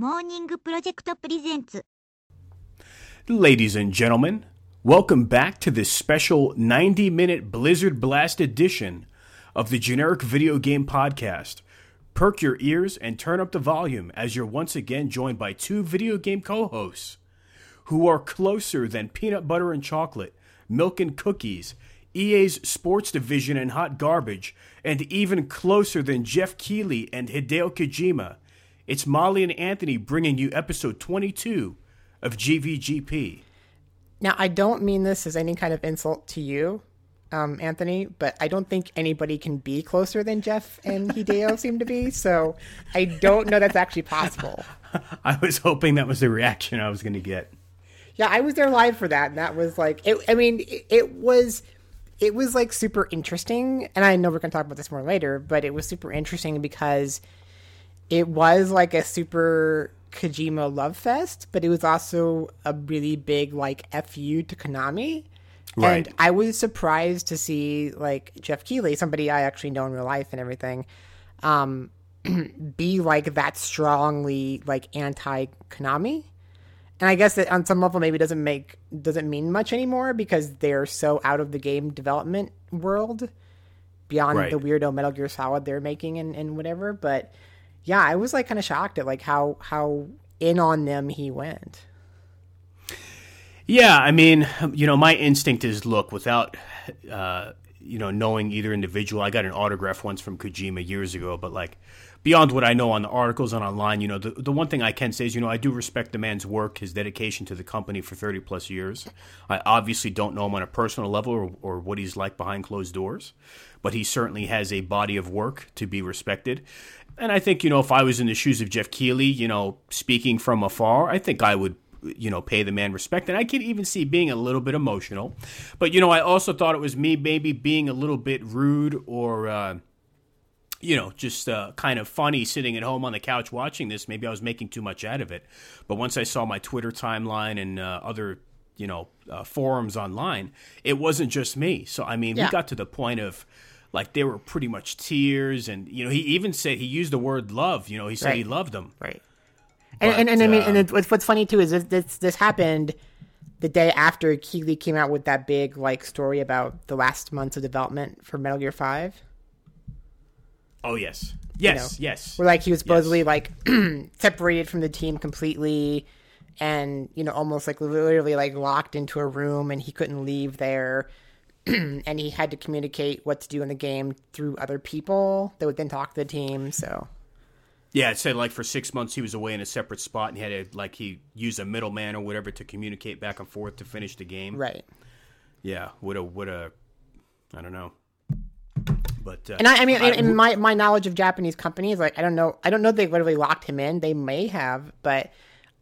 Morning Project Presents. Ladies and gentlemen, welcome back to this special 90 minute Blizzard Blast edition of the Generic Video Game Podcast. Perk your ears and turn up the volume as you're once again joined by two video game co hosts who are closer than peanut butter and chocolate, milk and cookies, EA's sports division and hot garbage, and even closer than Geoff Keighley and Hideo Kojima it's Molly and Anthony bringing you episode 22 of GVGP. Now, I don't mean this as any kind of insult to you, um, Anthony, but I don't think anybody can be closer than Geoff and Hideo seem to be. So I don't know that's actually possible. I was hoping that was the reaction I was going to get. Yeah, I was there live for that, and that was like, it, I mean, it, it was, it was like super interesting, and I know we're going to talk about this more later, but it was super interesting because it was like a super Kojima love fest, but it was also a really big like fu to Konami. Right. And I was surprised to see like Geoff Keighley, somebody I actually know in real life and everything, um, be like that strongly like anti Konami. And I guess that on some level maybe doesn't make doesn't mean much anymore because they're so out of the game development world beyond Right. the weirdo Metal Gear Solid they're making and, and whatever. But yeah, I was like kind of shocked at like how how in on them he went. Yeah, I mean, you know, my instinct is look, without, uh, you know, knowing either individual, I got an autograph once from Kojima years ago, but like beyond what I know on the articles and online, you know, the, the one thing I can say is, you know, I do respect the man's work, his dedication to the company for 30 plus years. I obviously don't know him on a personal level or, or what he's like behind closed doors, but he certainly has a body of work to be respected. And I think, you know, if I was in the shoes of Geoff Keighley, you know, speaking from afar, I think I would you know, pay the man respect. And I can even see being a little bit emotional. But, you know, I also thought it was me maybe being a little bit rude or, uh, you know, just uh, kind of funny sitting at home on the couch watching this. Maybe I was making too much out of it. But once I saw my Twitter timeline and uh, other, you know, uh, forums online, it wasn't just me. So, I mean, Yeah. we got to the point of. Like there were pretty much tears, and you know he even said he used the word love. You know he said he loved them. Right. And, But, and, and I mean, and uh, it, what's, funny too is this, this this happened the day after Keighley came out with that big like story about the last months of development for Metal Gear Five. Oh yes, yes, know, yes. where like he was supposedly Yes. like separated from the team completely and you know almost like literally like locked into a room and he couldn't leave there and he had to communicate what to do in the game through other people that would then talk to the team so Yeah, it said like for six months he was away in a separate spot and he had to like he used a middleman or whatever to communicate back and forth to finish the game. right Yeah. What a what a I don't know. But uh, and I, I mean, I- in, my my knowledge of Japanese companies, like I don't know, I don't know they literally locked him in. They may have, but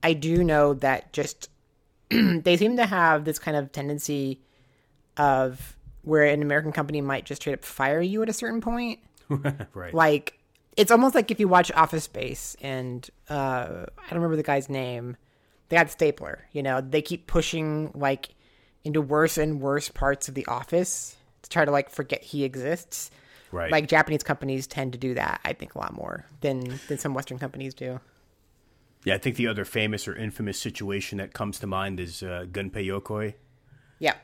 I do know that just they seem to have this kind of tendency of where an American company might just straight up fire you at a certain point. right. Like it's almost like if you watch Office Space and uh, I don't remember the guy's name. They had Stapler. You know, they keep pushing like into worse and worse parts of the office to try to like forget he exists. Right. Like Japanese companies tend to do that, I think, a lot more than than some Western companies do. yeah, I think the other famous or infamous situation that comes to mind is uh, Gunpei Yokoi. Yeah.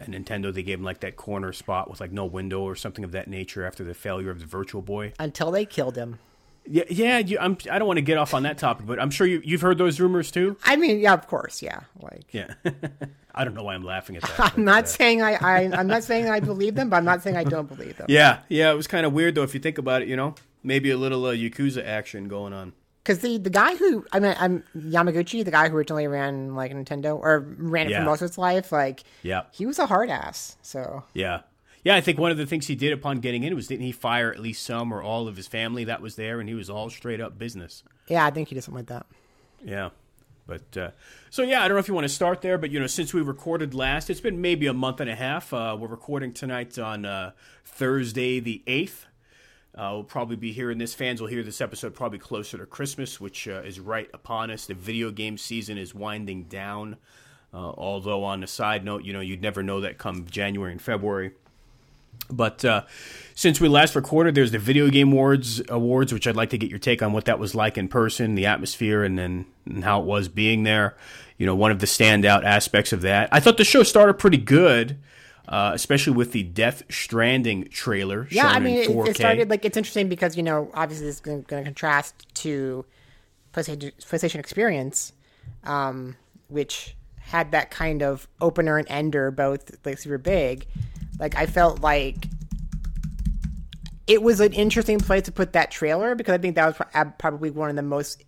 At Nintendo, they gave him like that corner spot with like no window or something of that nature after the failure of the Virtual Boy. Until they killed him. Yeah, yeah. You, I'm, I don't want to get off on that topic, but I'm sure you, you've heard those rumors too. I mean, yeah, of course, yeah. Like Yeah. I don't know why I'm laughing at that. I'm not saying I, I I'm not saying I believe them, but I'm not saying I don't believe them. Yeah, yeah, it was kind of weird though if you think about it. You know, maybe a little uh, yakuza action going on. Because the, the guy who I mean I'm Yamauchi, the guy who originally ran like Nintendo or ran it Yeah. for most of its life, like Yeah, he was a hard ass. So yeah, yeah. I think one of the things he did upon getting in was didn't he fire at least some or all of his family that was there, and he was all straight up business. yeah, I think he did something like that. Yeah. But uh, so yeah, I don't know if you want to start there, but you know, since we recorded last, it's been maybe a month and a half. Uh, we're recording tonight on uh, Thursday the eighth. Uh, we'll probably be hearing this. Fans will hear this episode probably closer to Christmas, which uh, is right upon us. The video game season is winding down. Uh, although on a side note, you know, you'd never know that come January and February. But uh, since we last recorded, there's the Video Game Awards, awards, which I'd like to get your take on what that was like in person, the atmosphere, and then and how it was being there. You know, one of the standout aspects of that. I thought the show started pretty good, uh, especially with the Death Stranding trailer. Yeah, I mean, it, 4K. it started like it's interesting because you know obviously this is going to contrast to PlayStation, PlayStation Experience, um, which had that kind of opener and ender both like super big. Like I felt like it was an interesting place to put that trailer because I think that was probably one of the most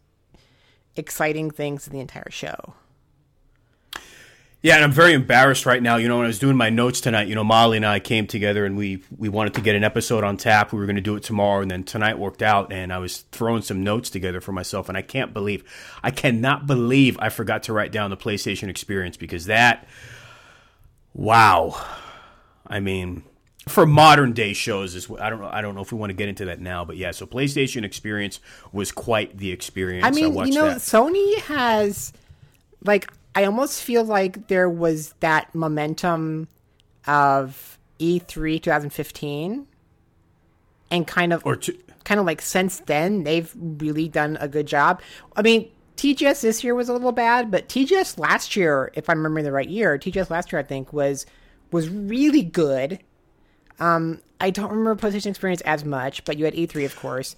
exciting things in the entire show. Yeah, and I'm very embarrassed right now. You know, when I was doing my notes tonight, you know, Molly and I came together and we we wanted to get an episode on tap. We were going to do it tomorrow, and then tonight worked out, and I was throwing some notes together for myself, and I can't believe, I cannot believe I forgot to write down the PlayStation experience because that, wow, I mean, for modern day shows is I don't know I don't know if we want to get into that now, but yeah, so PlayStation experience was quite the experience. I mean, watched you know, that. Sony has like I almost feel like there was that momentum of E E3 2015 and kind of or two, kind of like since then they've really done a good job. I mean, TGS this year was a little bad, but TGS last year, if I'm remembering the right year, TGS last year I think was was really good. Um, I don't remember PlayStation Experience as much, but you had E3 of course,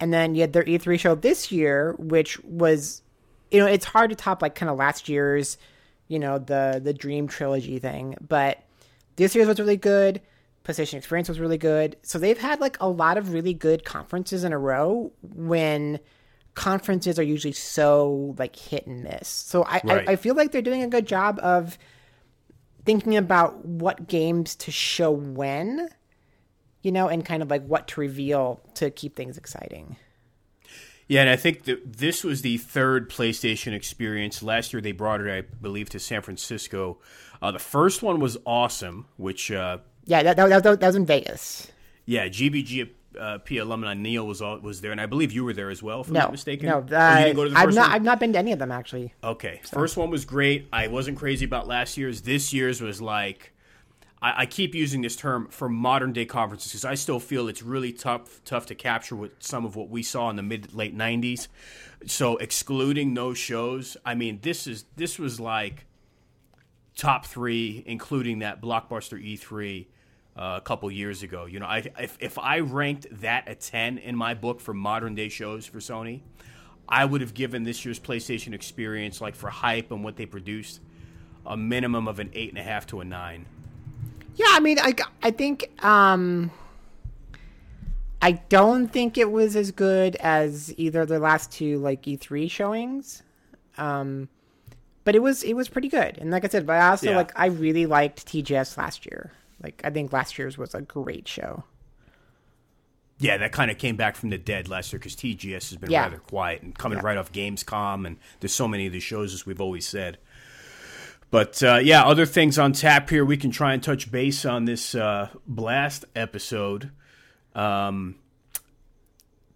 and then you had their E3 show this year, which was, you know, it's hard to top like kind of last year's, you know, the the Dream trilogy thing, but this year's was really good. PlayStation Experience was really good. So they've had like a lot of really good conferences in a row when conferences are usually so like hit and miss. So I, Right. I, I feel like they're doing a good job of thinking about what games to show when, you know, and kind of like what to reveal to keep things exciting. Yeah, and I think that this was the third PlayStation experience. Last year they brought it, I believe, to San Francisco. Uh, the first one was awesome, which, uh, Yeah, that, that, that, that was in Vegas. yeah, GBG uh, P alumni Neil was all, was there, and I believe you were there as well, if I'm No, not mistaken. no, uh, didn't go to the I've not. one? I've not been to any of them actually. Okay, first one was great. I wasn't crazy about last year's. This year's was like, I, I keep using this term for modern day conferences because I still feel it's really tough tough to capture with some of what we saw in the mid late '90s. So excluding those shows, I mean, this is this was like top three, including that blockbuster E3 uh, a couple years ago. You know, I if, if I ranked that a ten in my book for modern day shows for Sony, I would have given this year's PlayStation experience, like for hype and what they produced, a minimum of an eight and a half to a nine. Yeah, I mean, I, I think um, I don't think it was as good as either the last two like E3 showings, um, but it was it was pretty good. And like I said, but I also Yeah. like I really liked TGS last year. Like I think last year's was a great show. Yeah, that kind of came back from the dead last year because TGS has been Yeah. rather quiet and coming Yeah. right off Gamescom, and there's so many of these shows as we've always said. But uh, yeah, other things on tap here. We can try and touch base on this uh, blast episode. Um,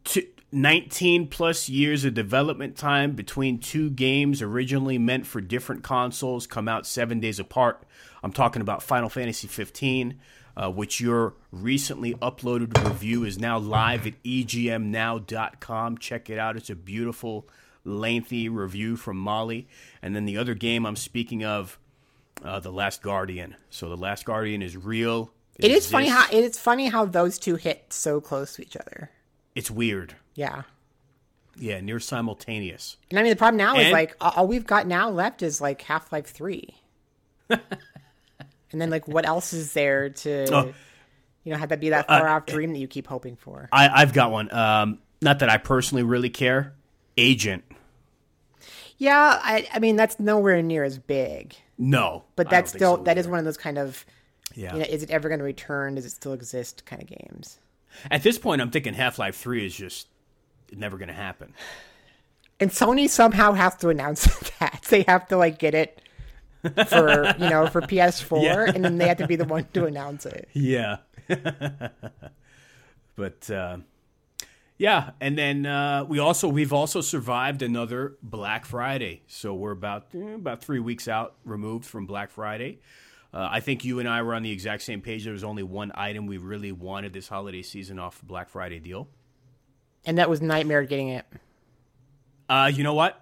t- 19 plus years of development time between two games originally meant for different consoles come out seven days apart. I'm talking about Final Fantasy 15, uh, which your recently uploaded review is now live at egmnow.com. Check it out. It's a beautiful, lengthy review from Molly. And then the other game I'm speaking of, uh, The Last Guardian. So The Last Guardian is real. It is funny how it is funny how those two hit so close to each other. It's weird. Yeah. Yeah, near simultaneous. And I mean, the problem now is like all we've got now left is like Half Life Three, and then like what else is there to, Oh. you know, have that be that far off dream that you keep hoping for? I, I've got one. Um, not that I personally really care. Agent. Yeah, I, I mean that's nowhere near as big, No, but that's still so that is one of those kind of, Yeah. you know, is it ever going to return? Does it still exist? Kind of games. At this point, I'm thinking Half Life Three is just never going to happen. And Sony somehow has to announce that they have to like get it for you know for PS4, Yeah. and then they have to be the one to announce it. Yeah. but uh, yeah, and then uh, we also we've also survived another Black Friday. So we're about eh, about three weeks out removed from Black Friday. Uh, I think you and I were on the exact same page. There was only one item we really wanted this holiday season off the Black Friday deal. And that was Nightmare getting it. Uh, you know what?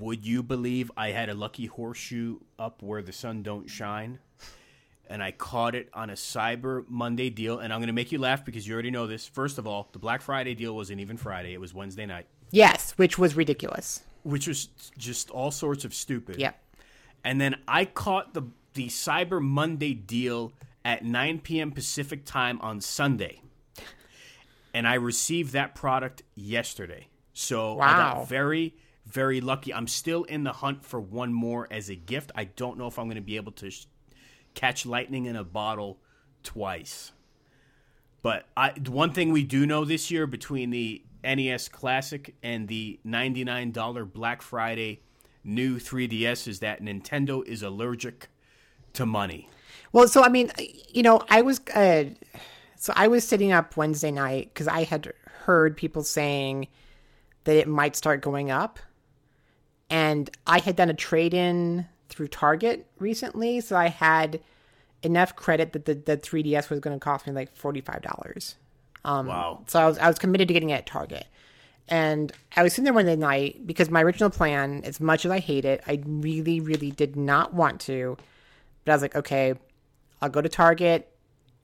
Would you believe I had a lucky horseshoe up where the sun don't shine? And I caught it on a Cyber Monday deal. And I'm going to make you laugh because you already know this. First of all, the Black Friday deal wasn't even Friday, it was Wednesday night, Yes, which was ridiculous. which was just all sorts of stupid. Yep. And then I caught the the Cyber Monday deal at 9 p.m. Pacific time on Sunday. And I received that product yesterday. So I got very, very lucky. I'm still in the hunt for one more as a gift. I don't know if I'm going to be able to sh- catch lightning in a bottle twice. But I, one thing we do know this year between the NES Classic and the $99 Black Friday new 3DS is that Nintendo is allergic to money. Well, so I mean, you know, I was uh, so I was sitting up Wednesday night because I had heard people saying that it might start going up, and I had done a trade in through Target recently, so I had enough credit that the, the 3DS was going to cost me like forty five dollars. Um, Wow. So I was I was committed to getting it at Target. And I was sitting there Wednesday night because my original plan, as much as I hate it, I really, really did not want to. But I was like, okay, I'll go to Target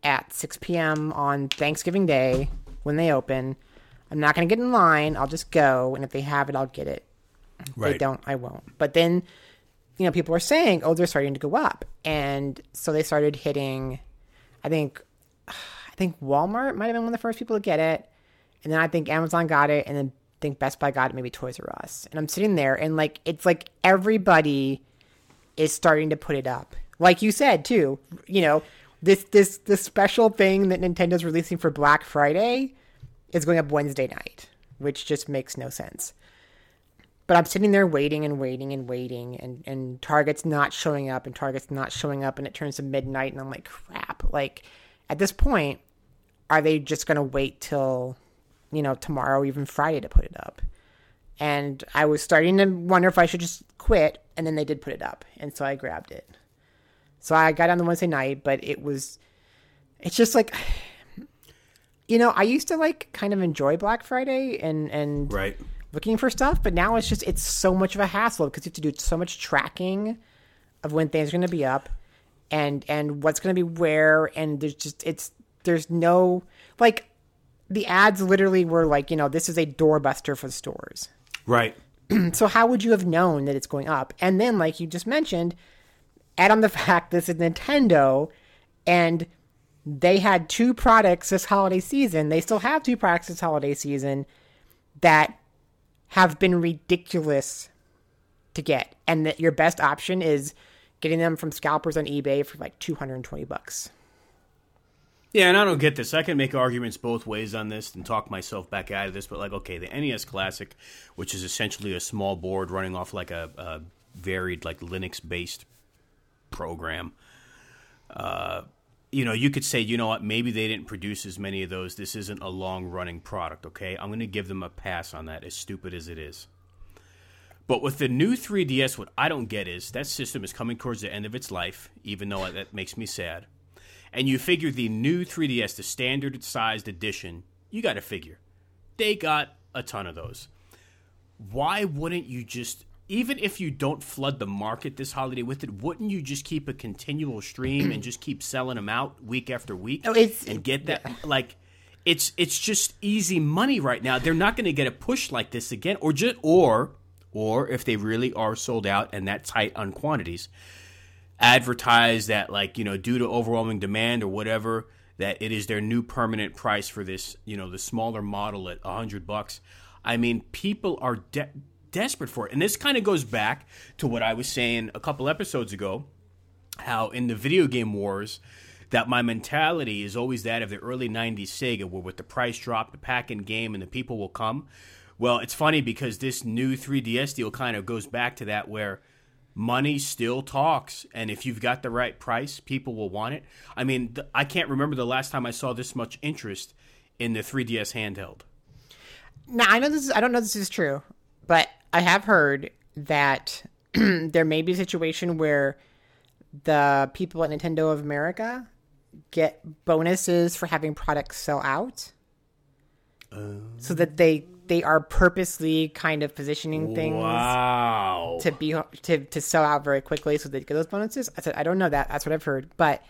at 6 p.m. on Thanksgiving Day when they open. I'm not going to get in line. I'll just go. And if they have it, I'll get it. If they don't, I won't. But then, you know, people are saying, oh, they're starting to go up. And so they started hitting, I think, I think Walmart might have been one of the first people to get it. And then I think Amazon got it. And then I think Best Buy got it, maybe Toys R Us. And I'm sitting there and like, it's like everybody is starting to put it up. Like you said too, you know, this this this special thing that Nintendo's releasing for Black Friday is going up Wednesday night, which just makes no sense. But I'm sitting there waiting and waiting and waiting and and Target's not showing up and Target's not showing up and it turns to midnight and I'm like crap. Like at this point, are they just going to wait till you know tomorrow even Friday to put it up? And I was starting to wonder if I should just quit and then they did put it up and so I grabbed it. So I got on the Wednesday night, but it was, it's just like, you know, I used to like kind of enjoy Black Friday and and Right. Looking for stuff, but now it's just it's so much of a hassle because you have to do so much tracking of when things are going to be up and and what's going to be where, and there's just it's there's no like the ads literally were like you know this is a doorbuster for stores. Right. So how would you have known that it's going up? And then, like you just mentioned, add on the fact this is Nintendo, and they had two products this holiday season. They still have two products this holiday season that have been ridiculous to get, and that your best option is getting them from scalpers on eBay for like two hundred and twenty bucks. Yeah, and I don't get this. I can make arguments both ways on this and talk myself back out of this, but like, okay, the NES Classic, which is essentially a small board running off like a, a varied, like Linux based program. Uh, you know, you could say, you know what, maybe they didn't produce as many of those. This isn't a long running product, okay? I'm going to give them a pass on that, as stupid as it is. But with the new 3DS, what I don't get is that system is coming towards the end of its life, even though that makes me sad. And you figure the new 3DS, the standard sized edition, you got to figure they got a ton of those. Why wouldn't you just, even if you don't flood the market this holiday with it, wouldn't you just keep a continual stream and just keep selling them out week after week Oh, and get that like? It's it's just easy money right now. They're not going to get a push like this again, or just or or if they really are sold out and that tight on quantities, advertise that like you know due to overwhelming demand or whatever that it is their new permanent price for this you know the smaller model at a hundred bucks i mean people are de- desperate for it. And this kind of goes back to what i was saying a couple episodes ago how in the video game wars that my mentality is always that of the early 90s Sega where with the price drop the pack in game and the people will come. Well it's funny because this new 3DS deal kind of goes back to that where money still talks and if you've got the right price people will want it. I mean th- i can't remember the last time i saw this much interest in the 3ds handheld. Now I know this. Is, I don't know this is true, but I have heard that there may be a situation where the people at Nintendo of America get bonuses for having products sell out, oh. so that they they are purposely kind of positioning things Wow. to be to to sell out very quickly so they get those bonuses. I said I don't know that. That's what I've heard, but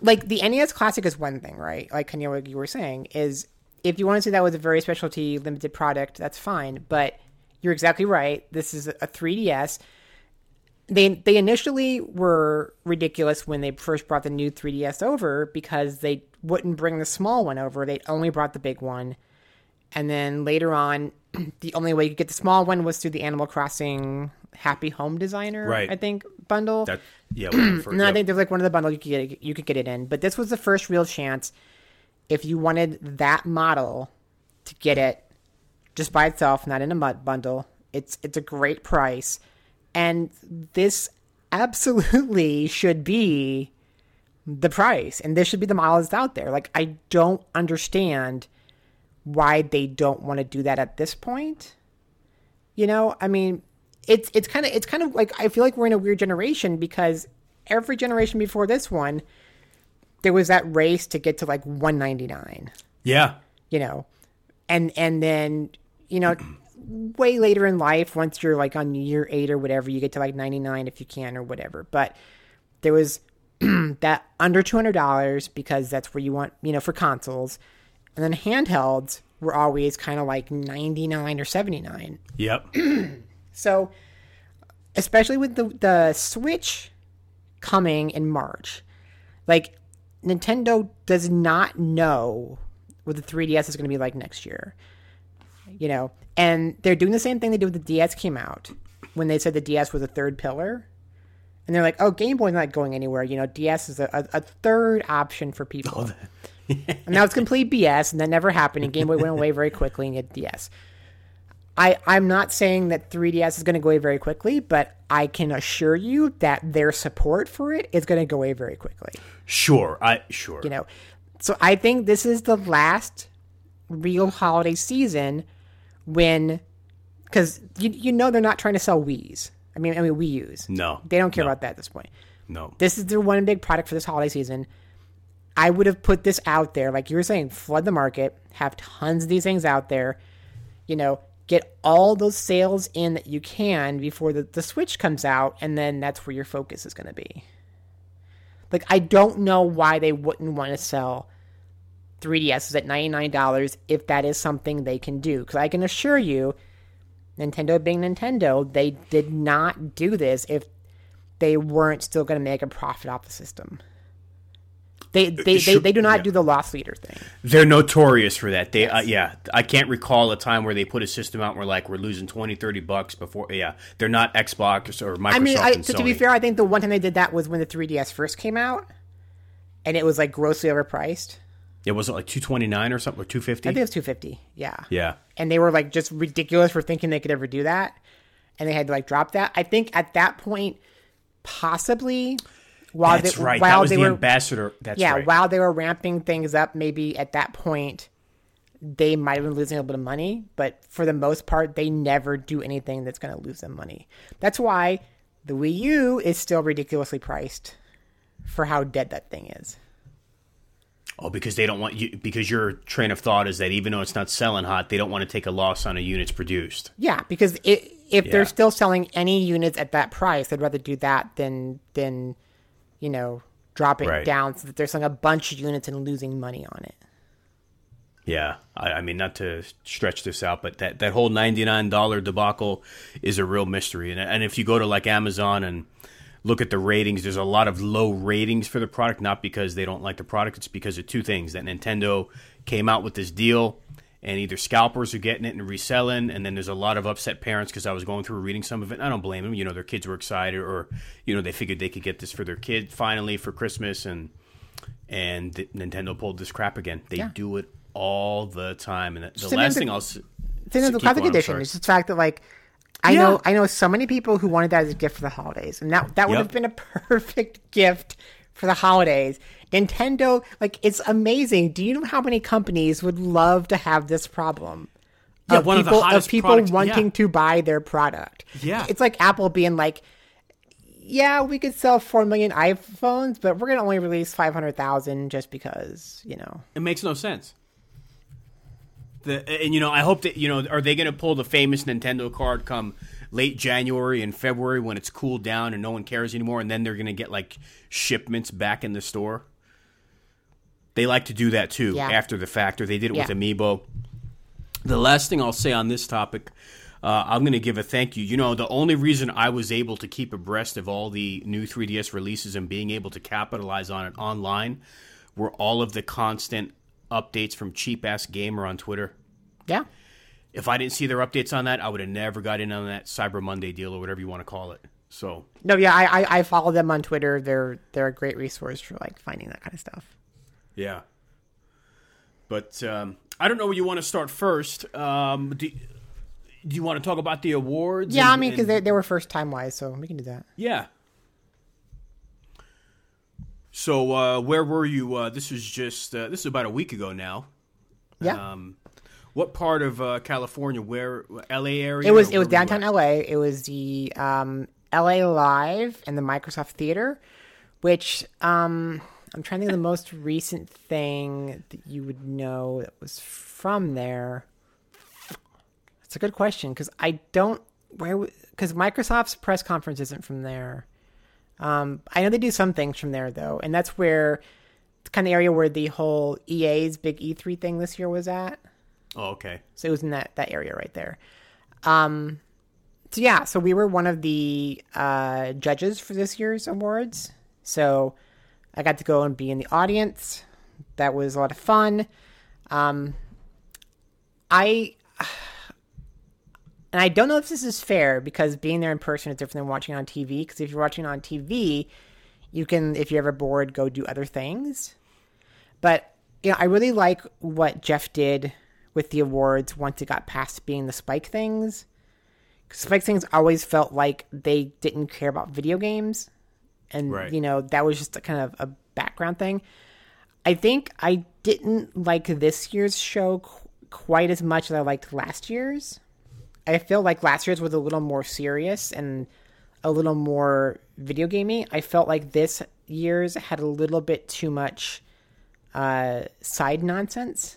like the NES Classic is one thing, right? Like Kanye, what you were saying is if you want to say that was a very specialty limited product, that's fine. But you're exactly right. This is a 3DS. They they initially were ridiculous when they first brought the new 3DS over because they wouldn't bring the small one over. They only brought the big one. And then later on, the only way you could get the small one was through the Animal Crossing Happy Home Designer, Right. I think, bundle. That yeah. for- No, I yep. think there's like one of the bundles you could get it, you could get it in. But this was the first real chance if you wanted that model to get it just by itself, not in a mud bundle. It's it's a great price, and this absolutely should be the price, and this should be the model that's out there. Like I don't understand why they don't want to do that at this point. You know, I mean, it's it's kind of it's kind of like I feel like we're in a weird generation because every generation before this one, there was that race to get to like 199 yeah. you know and and then you know way later in life once you're like on year eight or whatever you get to like 99 if you can or whatever but there was that under $200 because that's where you want you know for consoles and then handhelds were always kind of like 99 or 79 Yep. so, especially with the the Switch coming in March, like Nintendo does not know what the 3DS is going to be like next year. You know, and they're doing the same thing they did when the DS came out, when they said the DS was a third pillar. And they're like, "Oh, Game Boy's not going anywhere. You know, DS is a, a, a third option for people." and now it's complete BS, and that never happened. And Game Boy went away very quickly, and you had DS. I, I'm not saying that 3DS is going to go away very quickly, but I can assure you that their support for it is going to go away very quickly. Sure. I sure. You know, so I think this is the last real holiday season when, because you you know they're not trying to sell Wii's. I mean, I mean Wii U's. No. They don't care No. about that at this point. No. This is their one big product for this holiday season. I would have put this out there, like you were saying, flood the market, have tons of these things out there, you know, get all those sales in that you can before the, the Switch comes out, and then that's where your focus is going to be. Like, I don't know why they wouldn't want to sell 3DSs at $99 if that is something they can do. Because I can assure you, Nintendo being Nintendo, they did not do this if they weren't still going to make a profit off the system. They they, they, sure, they do not yeah. do the loss leader thing. They're notorious for that. They, uh, yeah, I can't recall a time where they put a system out where like we're losing 20, 30 bucks before. Yeah, they're not Xbox or Microsoft. I mean, I, and to, to be fair, I think the one time they did that was when the 3DS first came out, and it was like grossly overpriced. it was like two twenty nine or something or 250. I think it was 250. Yeah. Yeah, and they were like just ridiculous for thinking they could ever do that and they had to like drop that i think at that point possibly while that's they, right. while That was they the were ambassador. That's yeah right. while they were ramping things up maybe at that point they might have been losing a little bit of money but for the most part they never do anything that's going to lose them money that's why the wii u is still ridiculously priced for how dead that thing is Oh, because they don't want you. Because your train of thought is that even though it's not selling hot, they don't want to take a loss on a units produced. Yeah, because it, if they're still selling any units at that price, they'd rather do that than than you know drop it Right. down so that they're selling a bunch of units and losing money on it. Yeah, I, I mean, not to stretch this out, but that, that whole ninety nine dollar debacle is a real mystery. And and if you go to like Amazon and look at the ratings, there's a lot of low ratings for the product, not because they don't like the product, it's because of two things: that Nintendo came out with this deal, and either scalpers are getting it and reselling, and then there's a lot of upset parents because I was going through reading some of it. And I don't blame them. You know, their kids were excited, or you know, they figured they could get this for their kid finally for Christmas, and and Nintendo pulled this crap again. They Yeah. do it all the time. And the last the- thing I'll s- Thing the classic edition is the fact that like I Yeah. know I know so many people who wanted that as a gift for the holidays, and that that would Yep. have been a perfect gift for the holidays. Nintendo, like it's amazing. Do you know how many companies would love to have this problem? Yeah, of one of the people, hottest people products- wanting yeah. to buy their product. Yeah. it's like Apple being like, yeah, we could sell four million iPhones, but we're gonna only release five hundred thousand just because you know. It makes no sense. The and you know I hope that you know are they going to pull the famous Nintendo card come late January and February when it's cooled down and no one cares anymore, and then they're going to get like shipments back in the store. They like to do that too Yeah. after the fact, or they did it Yeah. with Amiibo. The last thing I'll say on this topic, uh, I'm going to give a thank you. You know, the only reason I was able to keep abreast of all the new 3DS releases and being able to capitalize on it online were all of the constant updates from Cheap Ass Gamer on Twitter. Yeah, If I didn't see their updates on that, I would have never got in on that Cyber Monday deal or whatever you want to call it. So, no, yeah, I, I I follow them on Twitter. They're they're a great resource for like finding that kind of stuff. Yeah. But um, I don't know where you want to start first. Um, do, do you want to talk about the awards? Yeah, and- I mean, because and- they, they were first time wise, so we can do that. Yeah. So uh, where were you? Uh, this was just uh, this is about a week ago now. Yeah, Um, what part of uh, California? Where L.A. area? it was it was where were you downtown? LA. It was the um, LA Live and the Microsoft Theater, which um, I'm trying to think of the most recent thing that you would know that was from there. That's a good question because I don't where because Microsoft's press conference isn't from there. Um, I know they do some things from there though, and that's where it's kind of the area where the whole EA's big E3 thing this year was at. Oh, okay. So it was in that, that area right there. Um, so yeah, so we were one of the uh, judges for this year's awards. So I got to go and be in the audience. That was a lot of fun. Um, I and I don't know if this is fair because being there in person is different than watching on TV. Because if you're watching on TV, you can, if you're ever bored, go do other things. But you know, I really like what Geoff did with the awards once it got past being the Spike things. Spike things always felt like they didn't care about video games, and Right. you know that was just a kind of a background thing. I think I didn't like this year's show qu- quite as much as I liked last year's. I feel like last year's was a little more serious and a little more video gamey. I felt like this year's had a little bit too much uh, side nonsense.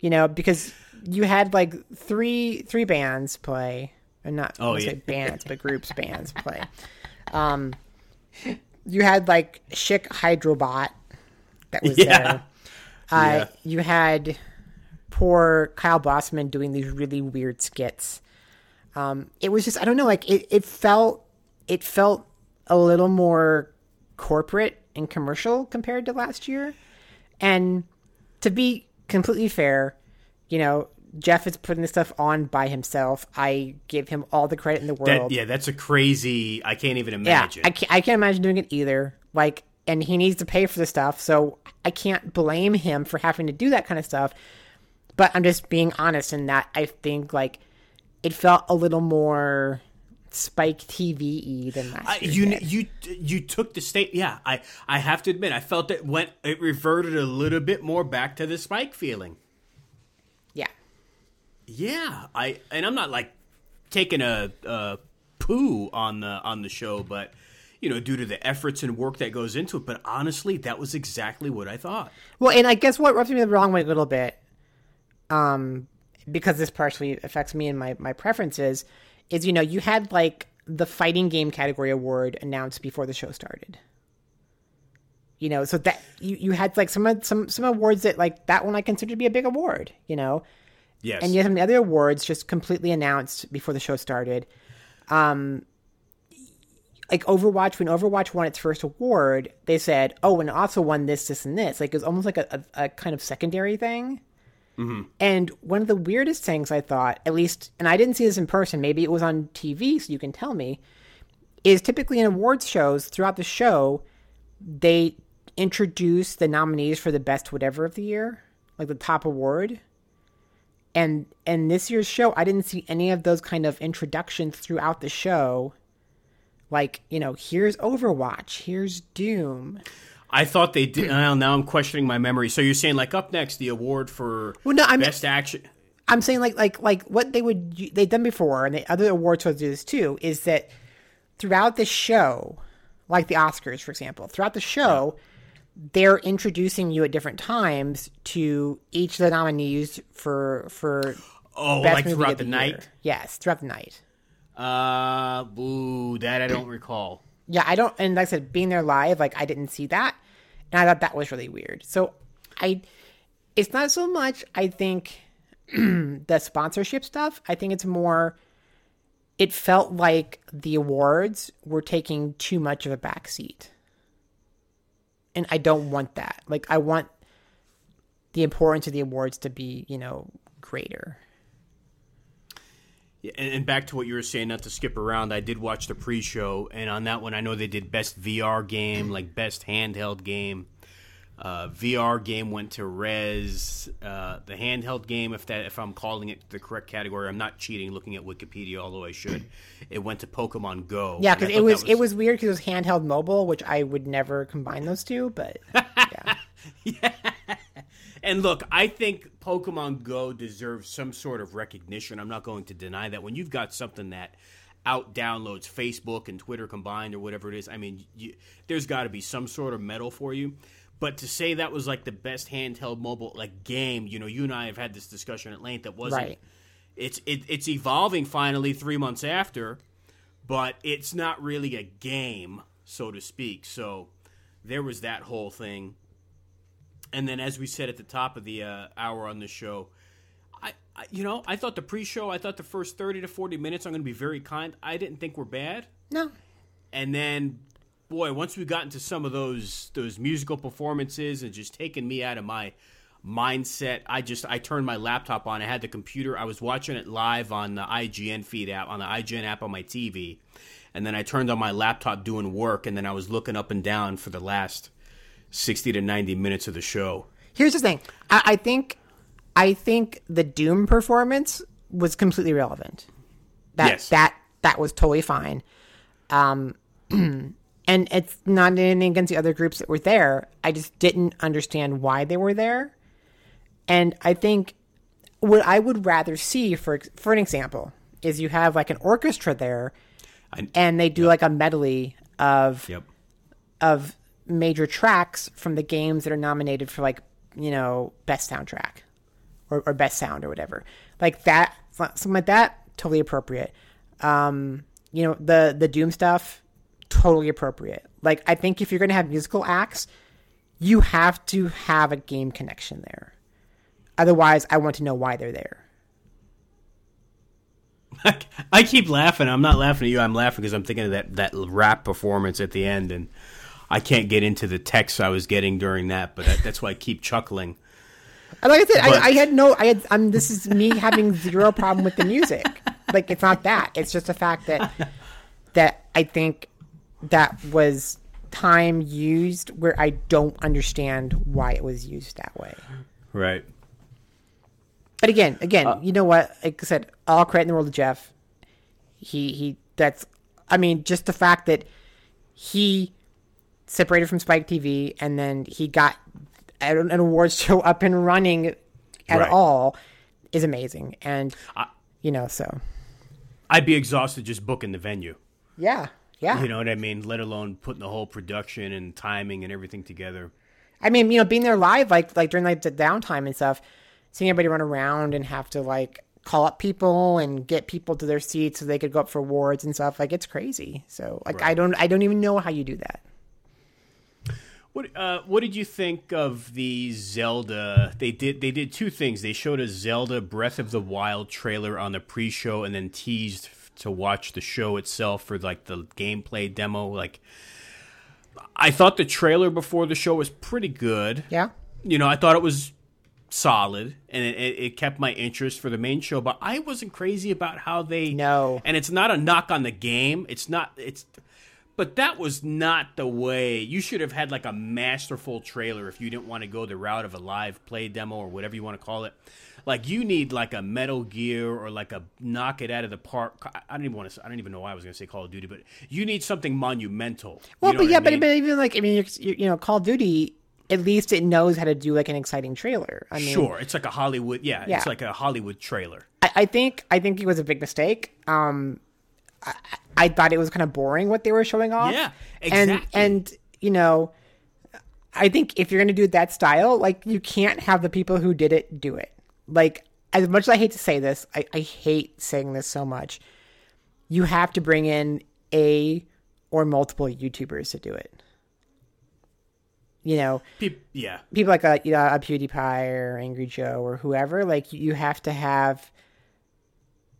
You know, because you had like three three bands play, and not Oh, yeah. say bands, but groups bands play. Um, you had like Chic Hydrobot that was Yeah. there. Uh, Yeah. You had poor Kyle Bosman doing these really weird skits. Um, it was just I don't know, like it, it felt it felt a little more corporate and commercial compared to last year. And to be completely fair, you know, Geoff is putting this stuff on by himself. I give him all the credit in the That, world. yeah, that's a crazy. I can't even Yeah, imagine. I can't, I can't imagine doing it either. Like, and he needs to pay for the stuff, so I can't blame him for having to do that kind of stuff. But I'm just being honest in that I think like it felt a little more Spike TV than last you did. you you took the state. Yeah, I I have to admit, I felt it went. It reverted a little bit more back to the Spike feeling. Yeah, I and I'm not like taking a, a poo on the on the show, but you know, due to the efforts and work that goes into it. But honestly, that was exactly what I thought. Well, and I guess what rubs me the wrong way a little bit, um, because this partially affects me and my my preferences, is you know you had like the fighting game category award announced before the show started. You know, so that you, you had like some some some awards that like that one I consider to be a big award. You know, Yes, and you had some of the other awards just completely announced before the show started. Um, like Overwatch, when Overwatch won its first award, they said, "Oh, and it also won this, this, and this." Like it was almost like a, a, a kind of secondary thing. And one of the weirdest things I thought, at least, and I didn't see this in person. Maybe it was on TV, so you can tell me. Is typically in awards shows throughout the show, they introduce the nominees for the best whatever of the year, like the top award and and this year's show i didn't see any of those kind of introductions throughout the show like you know here's overwatch here's doom I thought they did. Well, now I'm questioning my memory. So you're saying like up next, the award for Well, no, I mean- best action. i'm saying like like like what they would they've done before and the other award shows do this too is that throughout the show, like the Oscars, for example, throughout the show, they're introducing you at different times to each of the nominees for for Oh, best like movie throughout of the, the, night. Yes, throughout the night. Uh, ooh, that I don't recall. Yeah, I don't. And like I said, being there live, like I didn't see that, and I thought that was really weird. So I, it's not so much. I think the sponsorship stuff. I think it's more. It felt like the awards were taking too much of a backseat, and I don't want that. Like I want the importance of the awards to be, you know, greater. Yeah, and, back to what you were saying, not to skip around, I did watch the pre-show, and on that one, I know they did best VR game, like best handheld game. Uh, VR game went to Rez. Uh, the handheld game, if that if I'm calling it the correct category, I'm not cheating. Looking at Wikipedia, although I should, it went to Pokemon Go. Yeah, because it thought was, it was weird because it was handheld mobile, which I would never combine those two. But yeah, And look, I think Pokemon Go deserves some sort of recognition. I'm not going to deny that. When you've got something that out downloads Facebook and Twitter combined or whatever it is, I mean, you, there's got to be some sort of medal for you. But to say that was like the best handheld mobile like game, you know, you and I have had this discussion at length. That wasn't. Right. It's it, it's evolving finally three months after, but it's not really a game, so to speak. So there was that whole thing. And then, as we said at the top of the uh, hour on the show, I, I, you know, I thought the pre-show, I thought the first thirty to forty minutes, I'm going to be very kind. I didn't think were bad. no, And then, boy, once we got into some of those those musical performances and just taking me out of my mindset, I just I turned my laptop on. I had the computer. I was watching it live on the IGN feed app on the IGN app on my TV, and then I turned on my laptop doing work, and then I was looking up and down for the last sixty to ninety minutes of the show. here's the thing. I, I think, I think the Doom performance was completely relevant. That Yes. that that was totally fine. Um, and it's not anything against the other groups that were there. I just didn't understand why they were there. And I think what I would rather see, for for an example, is you have like an orchestra there, I- and they do like a medley of Yep. of major tracks from the games that are nominated for like you know best soundtrack or, or best sound or whatever like that something like that totally appropriate um you know the the doom stuff totally appropriate like i think if you're going to have musical acts you have to have a game connection there otherwise i want to know why they're there I keep laughing. I'm not laughing at you. I'm laughing because I'm thinking of that that rap performance at the end, and I can't get into the text I was getting during that, but that, that's why I keep chuckling. And like I said, But- I, I had no, I had, I'm, this is me having zero problem with the music. Like, it's not that. It's just the fact that, that I think that was time used where I don't understand why it was used that way. Right. But again, again, Uh, you know what? Like I said, all credit in the world to Geoff. He, he, that's, I mean, just the fact that he separated from Spike TV and then he got an an awards show up and running at Right. all is amazing. And, you know, so I'd be exhausted just booking the venue. yeah, yeah. You know what I mean? Let alone putting the whole production and timing and everything together. I mean, you know, being there live, like like during like the downtime and stuff, seeing everybody run around and have to like call up people and get people to their seats so they could go up for awards and stuff, like it's crazy. So like I don't I don't even know how you do that. What uh, what did you think of the Zelda? They did they did two things. They showed a Zelda Breath of the Wild trailer on the pre-show, and then teased to watch the show itself for like the gameplay demo. Like, I thought the trailer before the show was pretty good. Yeah. You know, I thought it was solid, and it, it, kept my interest for the main show. But I wasn't crazy about how they No. and it's not a knock on the game. It's not. It's. But that was not the way. You should have had like a masterful trailer if you didn't want to go the route of a live play demo or whatever you want to call it. Like you need like a Metal Gear or like a knock it out of the park. I- don't even want to. I don't even know why I was going to say Call of Duty, but you need something monumental. Well, You know but yeah, I but, mean? but even like I mean, you're, you know, Call of Duty, at least it knows how to do like an exciting trailer. I mean, sure, it's like a Hollywood. Yeah, Yeah. it's like a Hollywood trailer. I, I think I think it was a big mistake. Um, I, I thought it was kind of boring what they were showing off. Yeah, And exactly. and you know, I think if you're going to do that style, like you can't have the people who did it do it. Like as much as I hate to say this, I, I hate saying this so much. You have to bring in a or multiple YouTubers to do it. You know, Peop- yeah, people like a you know a PewDiePie or Angry Joe or whoever. Like you have to have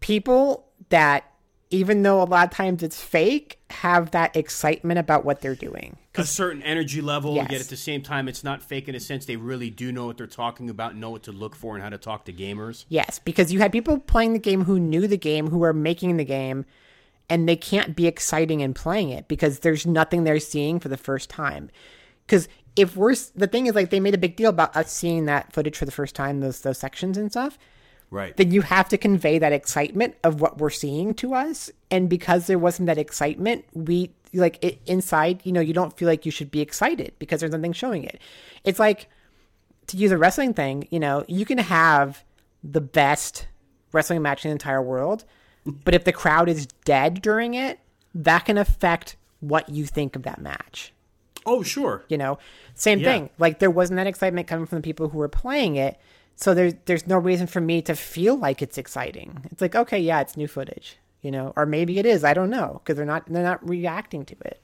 people that, even though a lot of times it's fake, have that excitement about what they're doing. a certain energy level. Yes. Yet at the same time, it's not fake in a sense. They really do know what they're talking about, know what to look for, and how to talk to gamers. Yes, because you had people playing the game who knew the game, who were making the game, and they can't be exciting in playing it because there's nothing they're seeing for the first time. Because if we're the thing is like they made a big deal about us seeing that footage for the first time, those those sections and stuff. Right. Then you have to convey that excitement of what we're seeing to us, and because there wasn't that excitement, we like it inside. You know, you don't feel like you should be excited because there's nothing showing it. It's like to use a wrestling thing, you know, you can have the best wrestling match in the entire world, but if the crowd is dead during it, that can affect what you think of that match. oh, sure. You know, same Yeah. thing. Like there wasn't that excitement coming from the people who were playing it, so there's there's no reason for me to feel like it's exciting. It's like okay, yeah, it's new footage, you know, or maybe it is. I don't know because they're not they're not reacting to it.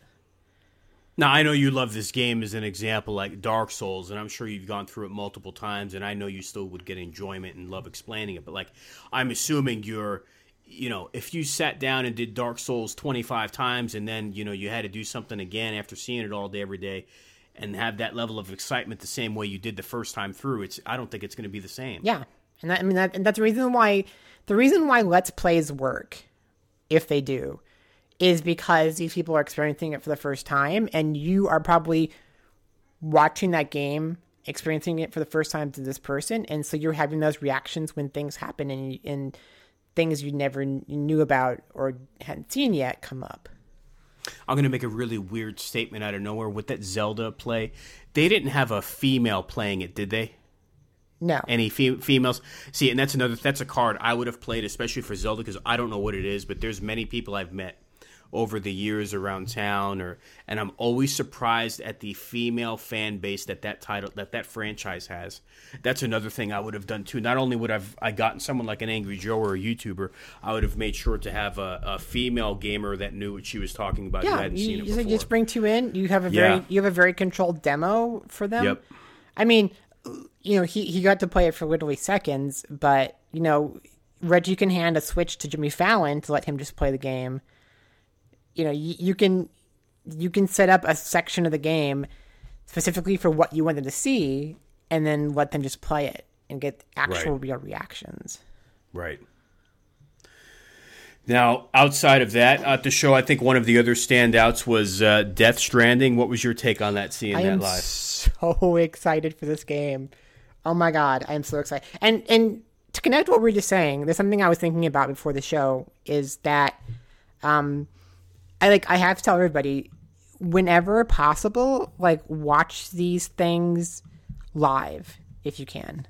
Now I know you love this game as an example, like Dark Souls, and I'm sure you've gone through it multiple times, and I know you still would get enjoyment and love explaining it. But like, I'm assuming you're, you know, if you sat down and did Dark Souls 25 times, and then you know you had to do something again after seeing it all day every day, and have that level of excitement the same way you did the first time through, it's I don't think it's going to be the same. Yeah, and that, I mean that, and that's the reason why the reason why Let's Plays work, if they do, is because these people are experiencing it for the first time, and you are probably watching that game, experiencing it for the first time to this person, and so you're having those reactions when things happen and and things you never kn- knew about or hadn't seen yet come up. I'm going to make a really weird statement out of nowhere with that Zelda play. They didn't have a female playing it, did they? No, any fe- females see and that's another that's a card i would have played especially for zelda because i don't know what it is but there's many people i've met over the years around town or and i'm always surprised at the female fan base that that title that that franchise has that's another thing i would have done too not only would i've i gotten someone like an angry joe or a youtuber i would have made sure to have a, a female gamer that knew what she was talking about yeah, hadn't you, you before just bring two in. You have a very Yeah. you have a very controlled demo for them. Yep. I mean, you know, he he got to play it for literally seconds, but you know, Reggie can hand a switch to Jimmy Fallon to let him just play the game. You know, you, you can you can set up a section of the game specifically for what you want them to see, and then let them just play it and get actual Right. real reactions. Right. Now, outside of that, at the show, I think one of the other standouts was uh, Death Stranding. What was your take on that? Seeing I that am live? so excited for this game. Oh my god, I am so excited. And and to connect what we're just saying, there's something I was thinking about before the show is that um I like I have to tell everybody whenever possible, like watch these things live if you can.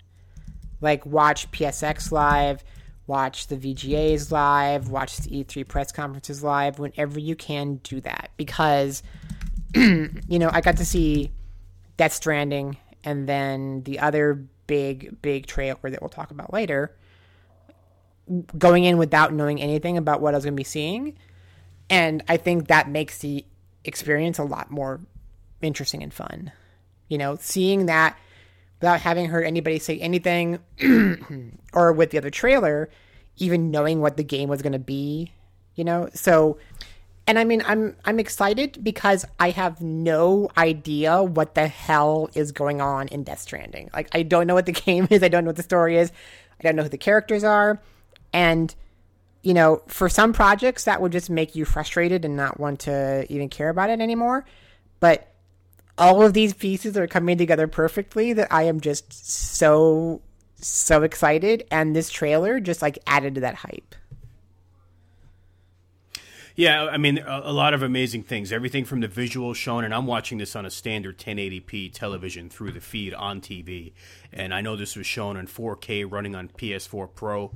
Like watch PSX live, watch the VGAs live, watch the E3 press conferences live whenever you can do that because you know, I got to see Death Stranding and then the other big, big trailer that we'll talk about later. Going in without knowing anything about what I was going to be seeing. And I think that makes the experience a lot more interesting and fun. You know, seeing that without having heard anybody say anything or with the other trailer, even knowing what the game was going to be, you know? So and I mean, I'm I'm excited because I have no idea what the hell is going on in Death Stranding. Like, I don't know what the game is. I don't know what the story is. I don't know who the characters are, and you know, for some projects that would just make you frustrated and not want to even care about it anymore. But all of these pieces are coming together perfectly that I am just so so excited, and this trailer just like added to that hype. Yeah, I mean, a, lot of amazing things. Everything from the visuals shown, and I'm watching this on a standard 1080p television through the feed on TV. And I know this was shown in 4K running on PS4 Pro.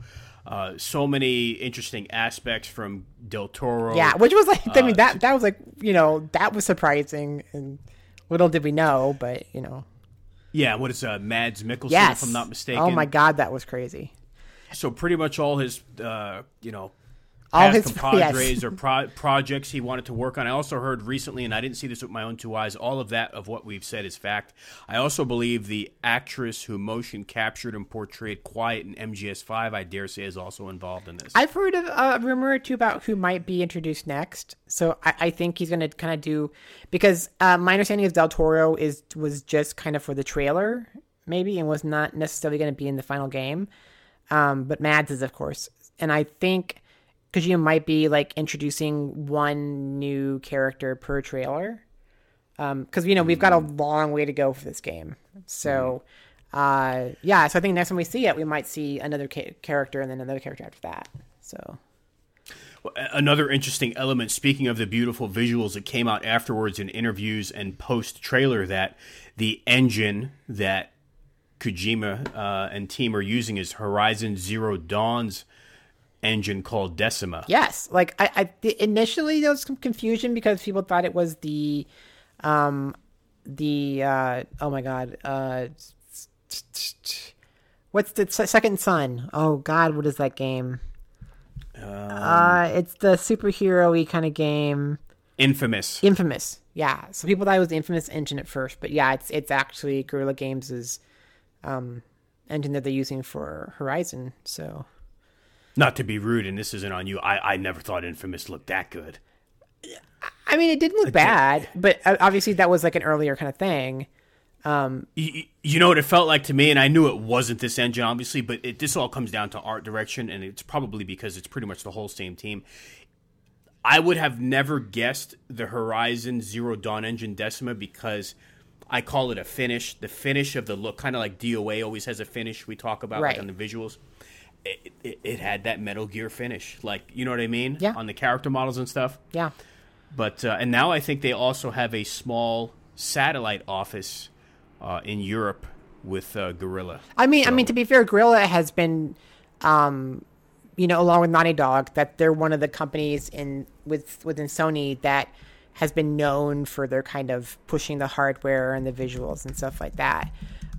Uh, so many interesting aspects from Del Toro. Yeah, which was like, I mean, Uh, that that was like, you know, that was surprising, and little did we know, but you know, yeah. What is uh, Mads Mikkelsen, yes, if I'm not mistaken? Oh my god, that was crazy. So pretty much all his, uh, you know, All his- compadres yes. or pro- projects he wanted to work on. I also heard recently, and I didn't see this with my own two eyes. All of that of what we've said is fact. I also believe the actress who motion captured and portrayed Quiet in MGS5, I dare say, is also involved in this. I've heard of a rumor or two about who might be introduced next. So I, I think he's going to kind of do because uh, my understanding is Del Toro is was just kind of for the trailer, maybe, and was not necessarily going to be in the final game. Um, but Mads is, of course, and I think Kojima might be like introducing one new character per trailer. Because you know we've got a long way to go for this game, so uh, yeah. So I think next time we see it, we might see another ca- character and then another character after that. So Another interesting element, speaking of the beautiful visuals that came out afterwards in interviews and post trailer, that the engine that Kojima uh, and team are using is Horizon Zero Dawn's engine called Decima. Yes, like I, I initially there was some confusion because people thought it was the, um, the uh, oh my god, uh, what's the second son? Oh god, what is that game? uh, it's the superhero-y kind of game. Infamous. Infamous, yeah. So people thought it was the Infamous engine at first, but yeah, it's it's actually Guerrilla Games' um engine that they're using for Horizon. So Not to be rude, and this isn't on you. I, I never thought Infamous looked that good. I mean, it didn't look bad, but uh, obviously that was like an earlier kind of thing. You, you know what it felt like to me, and I knew it wasn't this engine, obviously, but it, this all comes down to art direction, and it's probably because it's pretty much the whole same team. I would have never guessed the Horizon Zero Dawn engine Decima because I call it a finish. The finish of the look, kind of like DOA always has a finish we talk about Right. like on the visuals. It, it, it had that Metal Gear finish, like you know what I mean? Yeah. On the character models and stuff. Yeah. But uh, and now I think they also have a small satellite office uh, in Europe with uh, Guerrilla. I mean, I mean to be fair, Guerrilla has been, um, you know, along with Naughty Dog, that they're one of the companies in with within Sony that has been known for their kind of pushing the hardware and the visuals and stuff like that.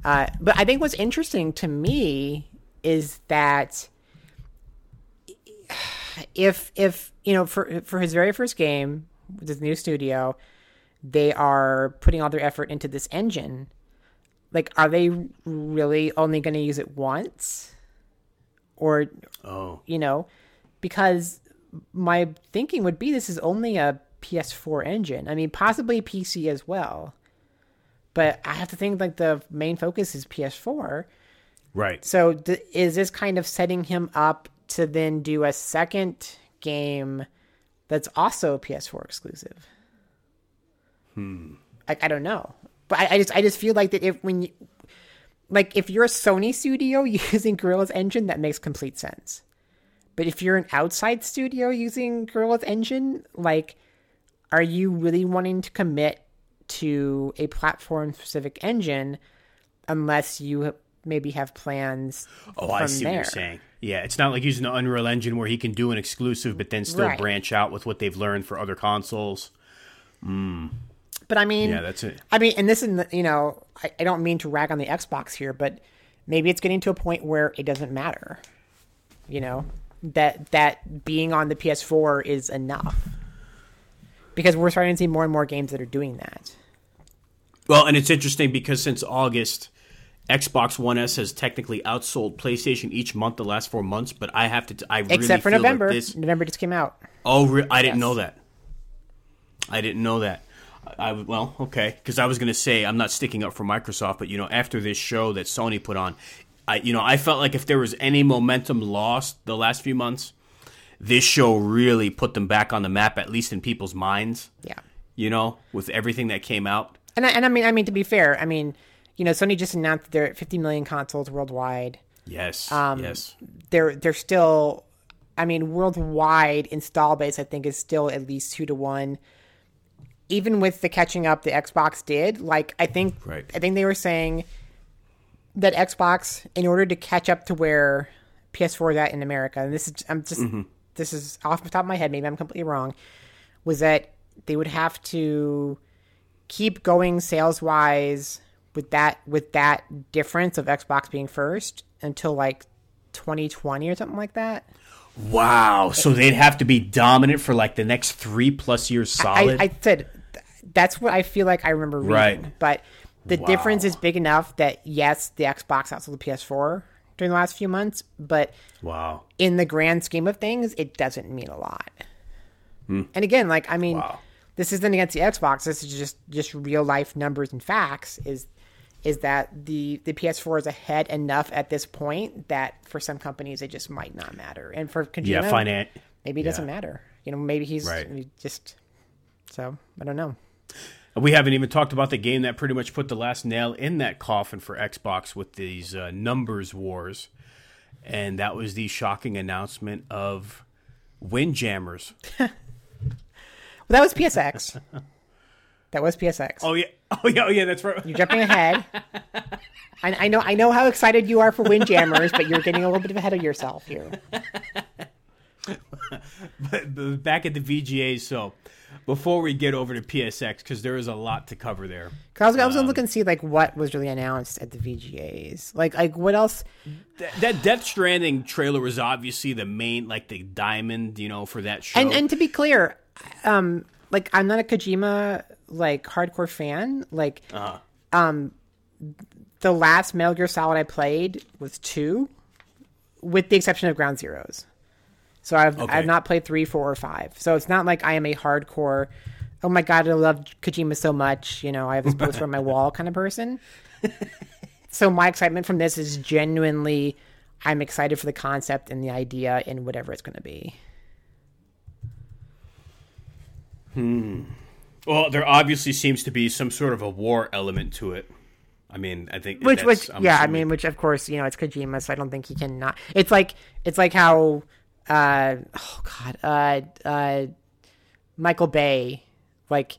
Uh, but I think what's interesting to me is that if if you know for for his very first game with his new studio, they are putting all their effort into this engine. Like are they really only going to use it once? Or Oh, you know because my thinking would be this is only a ps4 engine. I mean possibly pc as well. But i have to think like the main focus is ps4 right. so th- is this kind of setting him up to then do a second game that's also ps4 exclusive? Hmm. I, I don't know. But I, I just i just feel like that if when you like if you're a sony studio using Guerrilla's engine that makes complete sense. But if you're an outside studio using Guerrilla's engine like are you really wanting to commit to a platform specific engine unless you maybe have plans Oh, I see there. what you're saying. Yeah, it's not like using the Unreal Engine where he can do an exclusive, but then still Right. branch out with what they've learned for other consoles. Hmm. But I mean, Yeah, that's it. I mean, and this is you know, I, I don't mean to rag on the Xbox here, but maybe it's getting to a point where it doesn't matter. You know that that being on the PS4 is enough because we're starting to see more and more games that are doing that. Well, and it's interesting because since August, Xbox One S has technically outsold PlayStation each month the last four months. But I have to, t- I really Except for November. This, November just came out. Oh, re- I didn't Yes. know that. I didn't know that. I, I well, okay, because I was going to say I'm not sticking up for Microsoft, but you know, after this show that Sony put on, I you know, I felt like if there was any momentum lost the last few months, this show really put them back on the map, at least in people's minds. Yeah. You know, with everything that came out. And I, and I mean, I mean to be fair, I mean, you know, Sony just announced that they're at 50 million consoles worldwide. Yes, Um, yes. they're they're still I mean worldwide install base I think is still at least 2 to 1 even with the catching up the Xbox did like I think Right. I think they were saying that Xbox in order to catch up to where PS4 is at in America, and this is I'm just this is off the top of my head. Maybe I'm completely wrong. Was that they would have to keep going sales wise with that with that difference of Xbox being first until like 2020 or something like that. Wow. So they'd have to be dominant for like the next three plus years solid. I, I said that's what I feel like I remember reading. Right. But the Wow. difference is big enough that yes, the Xbox outsold the PS4 during the last few months, but wow. in the grand scheme of things, it doesn't mean a lot. And again, like I mean, Hmm. Wow. this isn't against the Xbox. This is just just real life numbers and facts. Is is that the the PS4 is ahead enough at this point that for some companies it just might not matter, and for Kojima, Yeah, finan- maybe it doesn't matter. You know, maybe he's Right. just so I don't know. We haven't even talked about the game that pretty much put the last nail in that coffin for Xbox with these uh, numbers wars, and that was the shocking announcement of Windjammers. Well, that was PSX. that was PSX. Oh yeah, oh yeah, oh yeah, that's right. You're jumping ahead. I, I know. I know how excited you are for Windjammers, but you're getting a little bit ahead of yourself here. But, but back at the VGAs, so before we get over to PSX, because there is a lot to cover there. 'Cause I was, I was Um, look and see like what was really announced at the VGAs. Like, like what else? That, that Death Stranding trailer was obviously the main, like the diamond, you know, for that show. And and to be clear, um, like I'm not a Kojima like hardcore fan. Like, Uh-huh. um, the last Metal Gear Solid I played was two, with the exception of Ground Zeroes. So I've Okay. I've not played three, four, or five. So it's not like I am a hardcore. Oh my god, I love Kojima so much. You know, I have this poster on my wall kind of person. so my excitement from this is genuinely, I'm excited for the concept and the idea and whatever it's going to be. Well, there obviously seems to be some sort of a war element to it. I mean, I think which which I'm yeah i mean which of course you know it's kojima so i don't think he can not it's like it's like how uh oh god uh uh michael bay like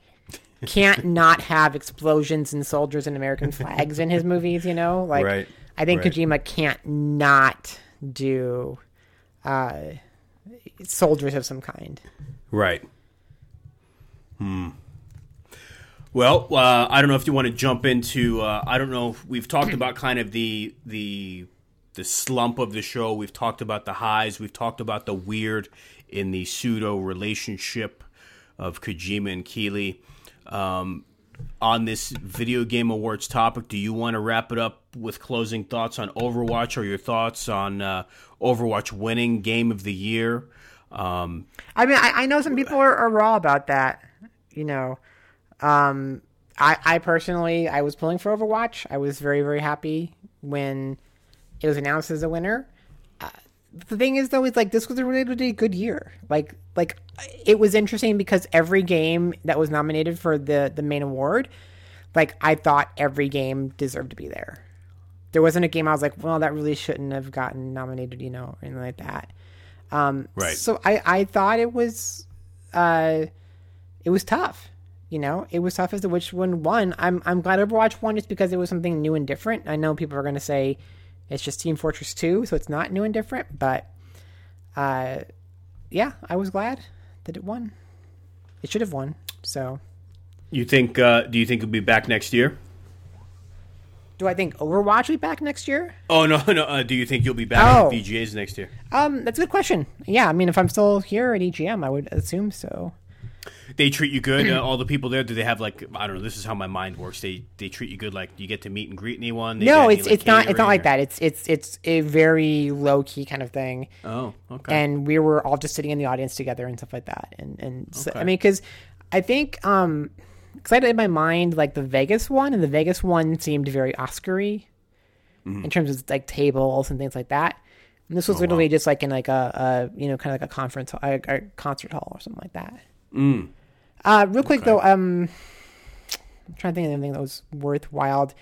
can't not have explosions and soldiers and american flags in his movies you know like Right, i think right. kojima can't not do uh soldiers of some kind Right. Hmm. Well, uh, I don't know if you want to jump into. Uh, I don't know. We've talked about kind of the the the slump of the show. We've talked about the highs. We've talked about the weird in the pseudo relationship of Kojima and Keighley. Um, on this video game awards topic, do you want to wrap it up with closing thoughts on Overwatch or your thoughts on uh, Overwatch winning game of the year? Um, I mean, I, I know some people are, are raw about that. You know, um, I, I personally, I was pulling for Overwatch. I was very, very happy when it was announced as a winner. Uh, the thing is, though, is like this was a really, good year. Like, like it was interesting because every game that was nominated for the the main award, like I thought every game deserved to be there. There wasn't a game I was like, well, that really shouldn't have gotten nominated, you know, or anything like that. Um, Right. So I, I thought it was, uh, it was tough. You know, it was tough as to which one won. I'm I'm glad Overwatch won just because it was something new and different. I know people are going to say it's just Team Fortress 2, so it's not new and different, but uh, yeah, I was glad that it won. It should have won. So, You think? Uh, do you think it'll be back next year? do I think Overwatch will be back next year? Oh no, no. Uh, do you think you'll be back Oh. at VGAs next year? Um, that's a good question. Yeah, I mean, if I'm still here at EGM, I would assume so. They treat you good. Uh, all the people there. Do they have like I don't know? This is how my mind works. They they treat you good. Like you get to meet and greet anyone. They No, get any, it's like, it's not it's not like or- that. It's it's it's a very low key kind of thing. Oh, okay. and we were all just sitting in the audience together and stuff like that. And and so, I mean, because I think um, because I had in my mind like the Vegas one, and the Vegas one seemed very Oscary Mm-hmm. in terms of like tables and things like that. And this was Oh, literally just like in like a, a you know kind of like a conference a, a concert hall or something like that. Mm. Uh, real quick though, um, I'm trying to think of anything that was worthwhile.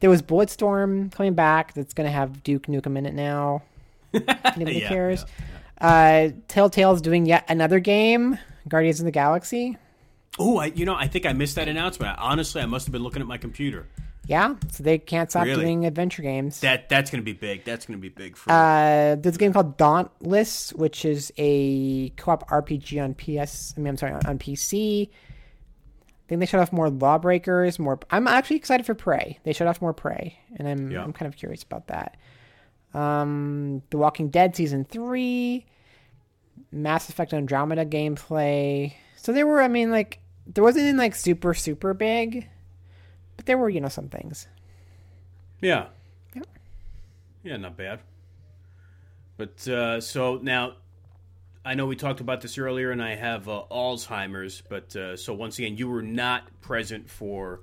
There was Bulletstorm coming back. That's going to have Duke Nukem in it now. Nobody Yeah, cares. Uh, Telltale's doing yet another game, Guardians of the Galaxy. Oh, I you know I think I missed that announcement. Honestly, I must have been looking at my computer. Yeah, so they can't stop Really? doing adventure games. That that's gonna be big. That's gonna be big for. Uh, there's a game called Dauntless, which is a co-op RPG on PS. I mean, I'm sorry, on, on PC. I think they shut off more Lawbreakers. More. I'm actually excited for Prey. They shut off more Prey, and I'm Yeah. I'm kind of curious about that. Um, The Walking Dead season three, Mass Effect Andromeda gameplay. So there were, I mean, like there wasn't in like super super big, but there were you know some things. yeah. Yeah. Yeah, not bad. But uh, so now, I know we talked about this earlier, and I have uh, Alzheimer's. But uh, so once again, you were not present for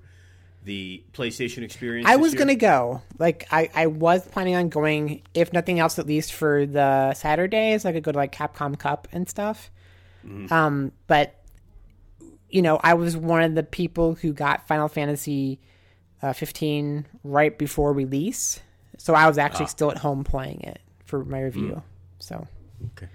the PlayStation experience. I was year? gonna go. Like I, I was planning on going, if nothing else, at least for the Saturdays. I could go to like Capcom Cup and stuff. Mm-hmm. Um, but you know, I was one of the people who got Final Fantasy uh, 15 right before release, so I was Ah. actually still at home playing it for my review. Mm. So Okay.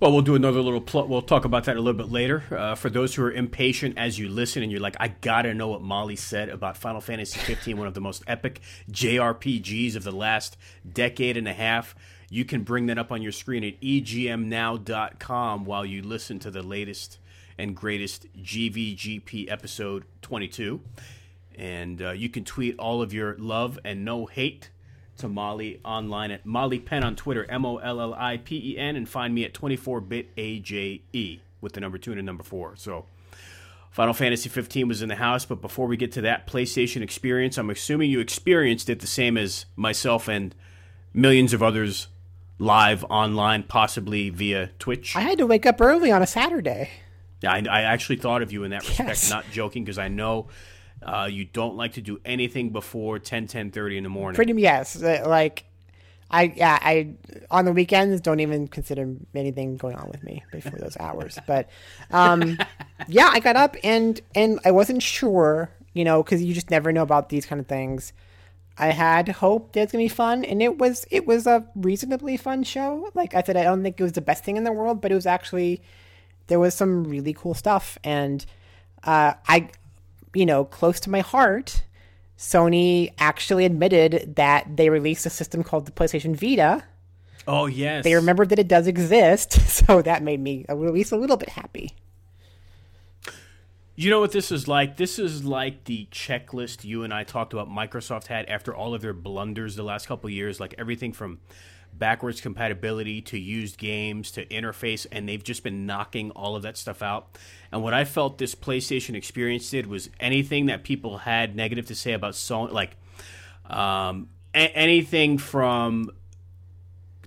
Well, we'll do another little. Pl- we'll talk about that a little bit later. Uh, for those who are impatient as you listen and you're like, I gotta know what Molly said about Final Fantasy 15, one of the most epic JRPGs of the last decade and a half. You can bring that up on your screen at egmnow.com while you listen to the latest and greatest GVGP episode 22. And uh, you can tweet all of your love and no hate to Molly online at Molly Penn on Twitter, M O L L I P E N, and find me at 24bit AJE with the number two and the number four. So, Final Fantasy 15 was in the house, but before we get to that PlayStation experience, I'm assuming you experienced it the same as myself and millions of others live online, possibly via Twitch. I had to wake up early on a Saturday. Yeah, I, I actually thought of you in that respect, Yes. not joking, because I know uh, you don't like to do anything before 10, 10.30 in the morning. Pretty yes, uh, like I yeah I on the weekends don't even consider anything going on with me before those hours. But um, yeah, I got up and and I wasn't sure, you know, because you just never know about these kind of things. I had hope that it's gonna be fun, and it was it was a reasonably fun show. Like I said, I don't think it was the best thing in the world, but it was actually there was some really cool stuff, and uh, I, you know, close to my heart. Sony actually admitted that they released a system called the PlayStation Vita. Oh, yes. They remembered that it does exist, so that made me at least a little bit happy. You know what this is like? This is like the checklist you and I talked about Microsoft had after all of their blunders the last couple of years, like everything from backwards compatibility to used games to interface, and they've just been knocking all of that stuff out. And what I felt this PlayStation experience did was anything that people had negative to say about Sony, like um, a- anything from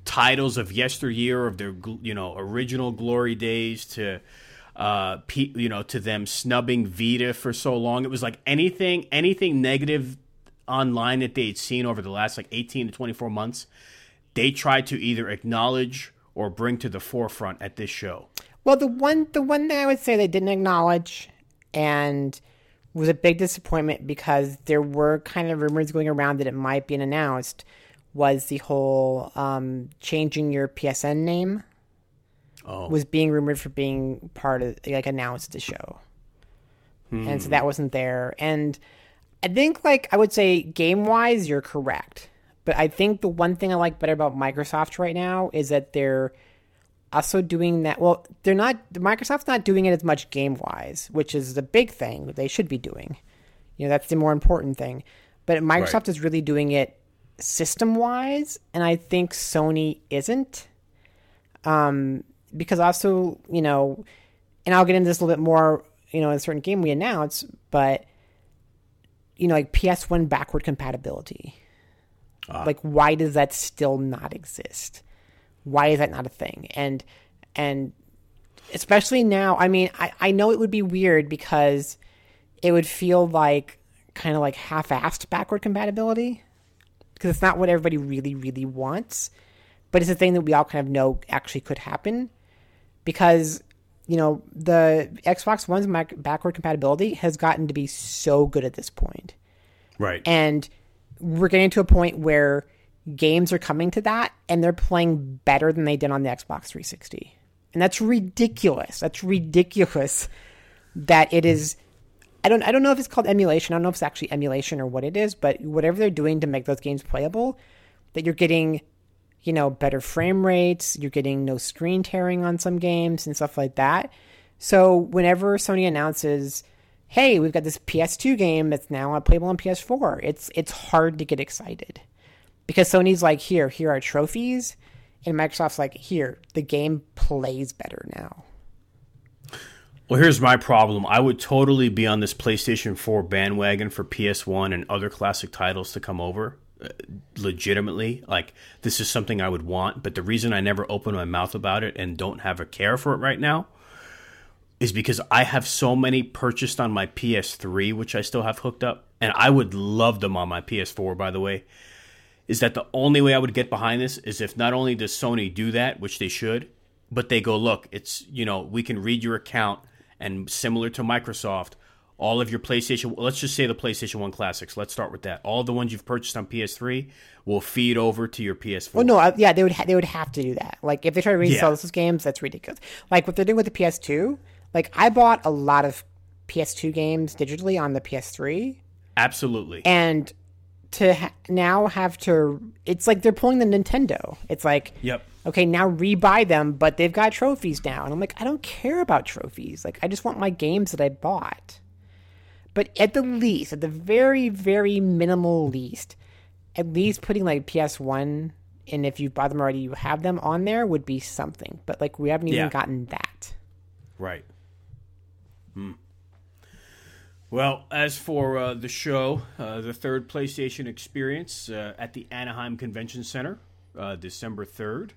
titles of yesteryear of their you know original glory days to uh pe- you know to them snubbing Vita for so long it was like anything anything negative online that they'd seen over the last like 18 to 24 months they tried to either acknowledge or bring to the forefront at this show. Well, the one the one thing I would say they didn't acknowledge and was a big disappointment because there were kind of rumors going around that it might be announced was the whole um, changing your PSN name oh. was being rumored for being part of like announced the show, and so that wasn't there. And I think like I would say game wise, you're correct, but I think the one thing I like better about Microsoft right now is that they're also doing that. Well, they're not. Microsoft's not doing it as much game wise, which is the big thing that they should be doing. You know, that's the more important thing. But Microsoft is really doing it system wise, and I think Sony isn't. Um, because also, you know, and I'll get into this a little bit more, you know, in a certain game we announce, but you know, like PS1 backward compatibility. Ah. Like, why does that still not exist? Why is that not a thing? And and especially now, I mean, I, I know it would be weird because it would feel like kind of like half-assed backward compatibility because it's not what everybody really, really wants. But it's a thing that we all kind of know actually could happen because you know the Xbox One's mac- backward compatibility has gotten to be so good at this point, right and we're getting to a point where games are coming to that and they're playing better than they did on the Xbox 360, and that's ridiculous. That's ridiculous that it is I don't I don't know if it's called emulation. I don't know if it's actually emulation or what it is, but whatever they're doing to make those games playable, that you're getting, you know, better frame rates, you're getting no screen tearing on some games and stuff like that. So whenever Sony announces, "Hey, we've got this PS2 game that's now playable on PS4," it's it's hard to get excited because Sony's like, "Here, here are trophies," and Microsoft's like, "Here, the game plays better now." Well, here's my problem. I would totally be on this PlayStation 4 bandwagon for PS1 and other classic titles to come over. Uh, legitimately, like this is something I would want, but the reason I never open my mouth about it and don't have a care for it right now is because I have so many purchased on my PS3, which I still have hooked up, and I would love them on my PS4, by the way. Is that the only way I would get behind this? Is if not only does Sony do that, which they should, but they go, look, it's, you know, we can read your account and similar to Microsoft, all of your PlayStation, let's just say the PlayStation 1 classics, let's start with that. All the ones you've purchased on PS3 will feed over to your PS4. Well, no, yeah, they would ha- they would have to do that. Like if they try to resell Yeah. those games, that's ridiculous. Like what they're doing with the PS2. Like I bought a lot of PS2 games digitally on the PS3, Absolutely. and to ha- now have to, it's like they're pulling the Nintendo. It's like, Yep. okay, now rebuy them, but they've got trophies now, and I'm like, I don't care about trophies. Like I just want my games that I bought. But at the least, at the very, very minimal least, at least putting like PS1 and if you bought them already, you have them on there would be something. But like we haven't even Yeah. gotten that. Right. Hmm. Well, as for uh, the show, uh, the third PlayStation experience uh, at the Anaheim Convention Center, uh, December 3rd.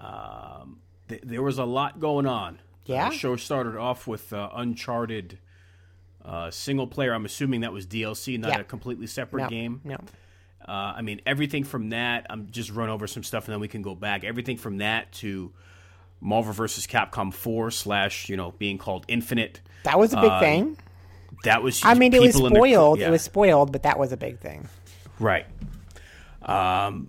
Um, th- there was a lot going on. Yeah? The show started off with uh, Uncharted uh, single player. I'm assuming that was DLC, not Yeah. a completely separate No, game. no. Uh, I mean, everything from that. I'm just run over some stuff and then we can go back. Everything from that to Marvel vs. Capcom 4 slash you know being called Infinite. That was a big Uh, thing. That was. I mean, it was people in their- spoiled. yeah, It was spoiled, but that was a big thing. right. Um,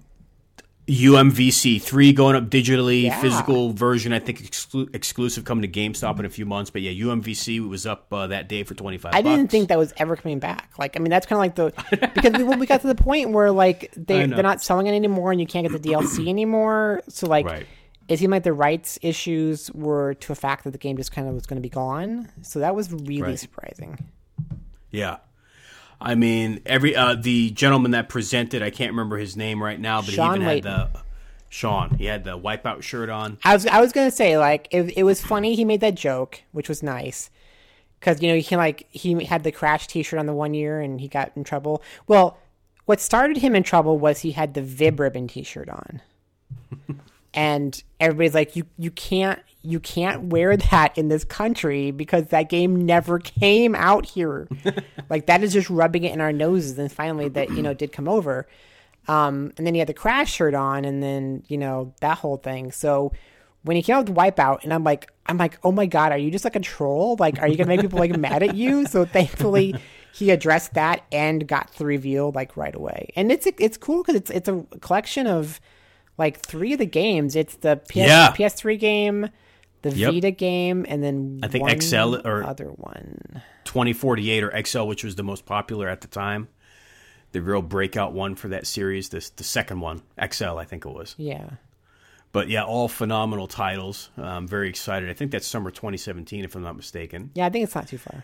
UMVC three going up digitally, Yeah. physical version. I think exclu- exclusive coming to GameStop in a few months. But yeah, UMVC was up uh, that day for twenty five. I didn't think that was ever coming back. Like, I mean, that's kind of like the because we, we got to the point where like they they're not selling it anymore, and you can't get the DLC anymore. So like, Right. It seemed like the rights issues were to a fact that the game just kind of was going to be gone. So that was really Right. surprising. Yeah. I mean, every uh, the gentleman that presented, I can't remember his name right now, but Sean he even Layden. had the Sean. He had the wipeout shirt on. I was I was gonna say like it, it was funny he made that joke, which was nice. Because you know he can like he had the crash T-shirt on the one year and he got in trouble. Well, what started him in trouble was he had the Vib Ribbon T-shirt on, and everybody's like, "You you can't you can't wear that in this country because that game never came out here." like that is just rubbing it in our noses. And finally, that you know did come over. Um, and then he had the crash shirt on, and then you know that whole thing. So when he came out with Wipeout, and I'm like, I'm like, oh my god, are you just like a troll? Like, are you gonna make people like mad at you? So thankfully, he addressed that and got the reveal like right away. And it's it's cool because it's it's a collection of like three of the games. It's the PS, Yeah. PS3 game, the Yep. Vita game, and then I think XL or- other one. twenty forty eight or XL, which was the most popular at the time. The real breakout one for that series, this the second one, XL, I think it was. Yeah. But yeah, all phenomenal titles. I'm very excited. I think that's summer 2017, if I'm not mistaken. Yeah, I think it's not too far.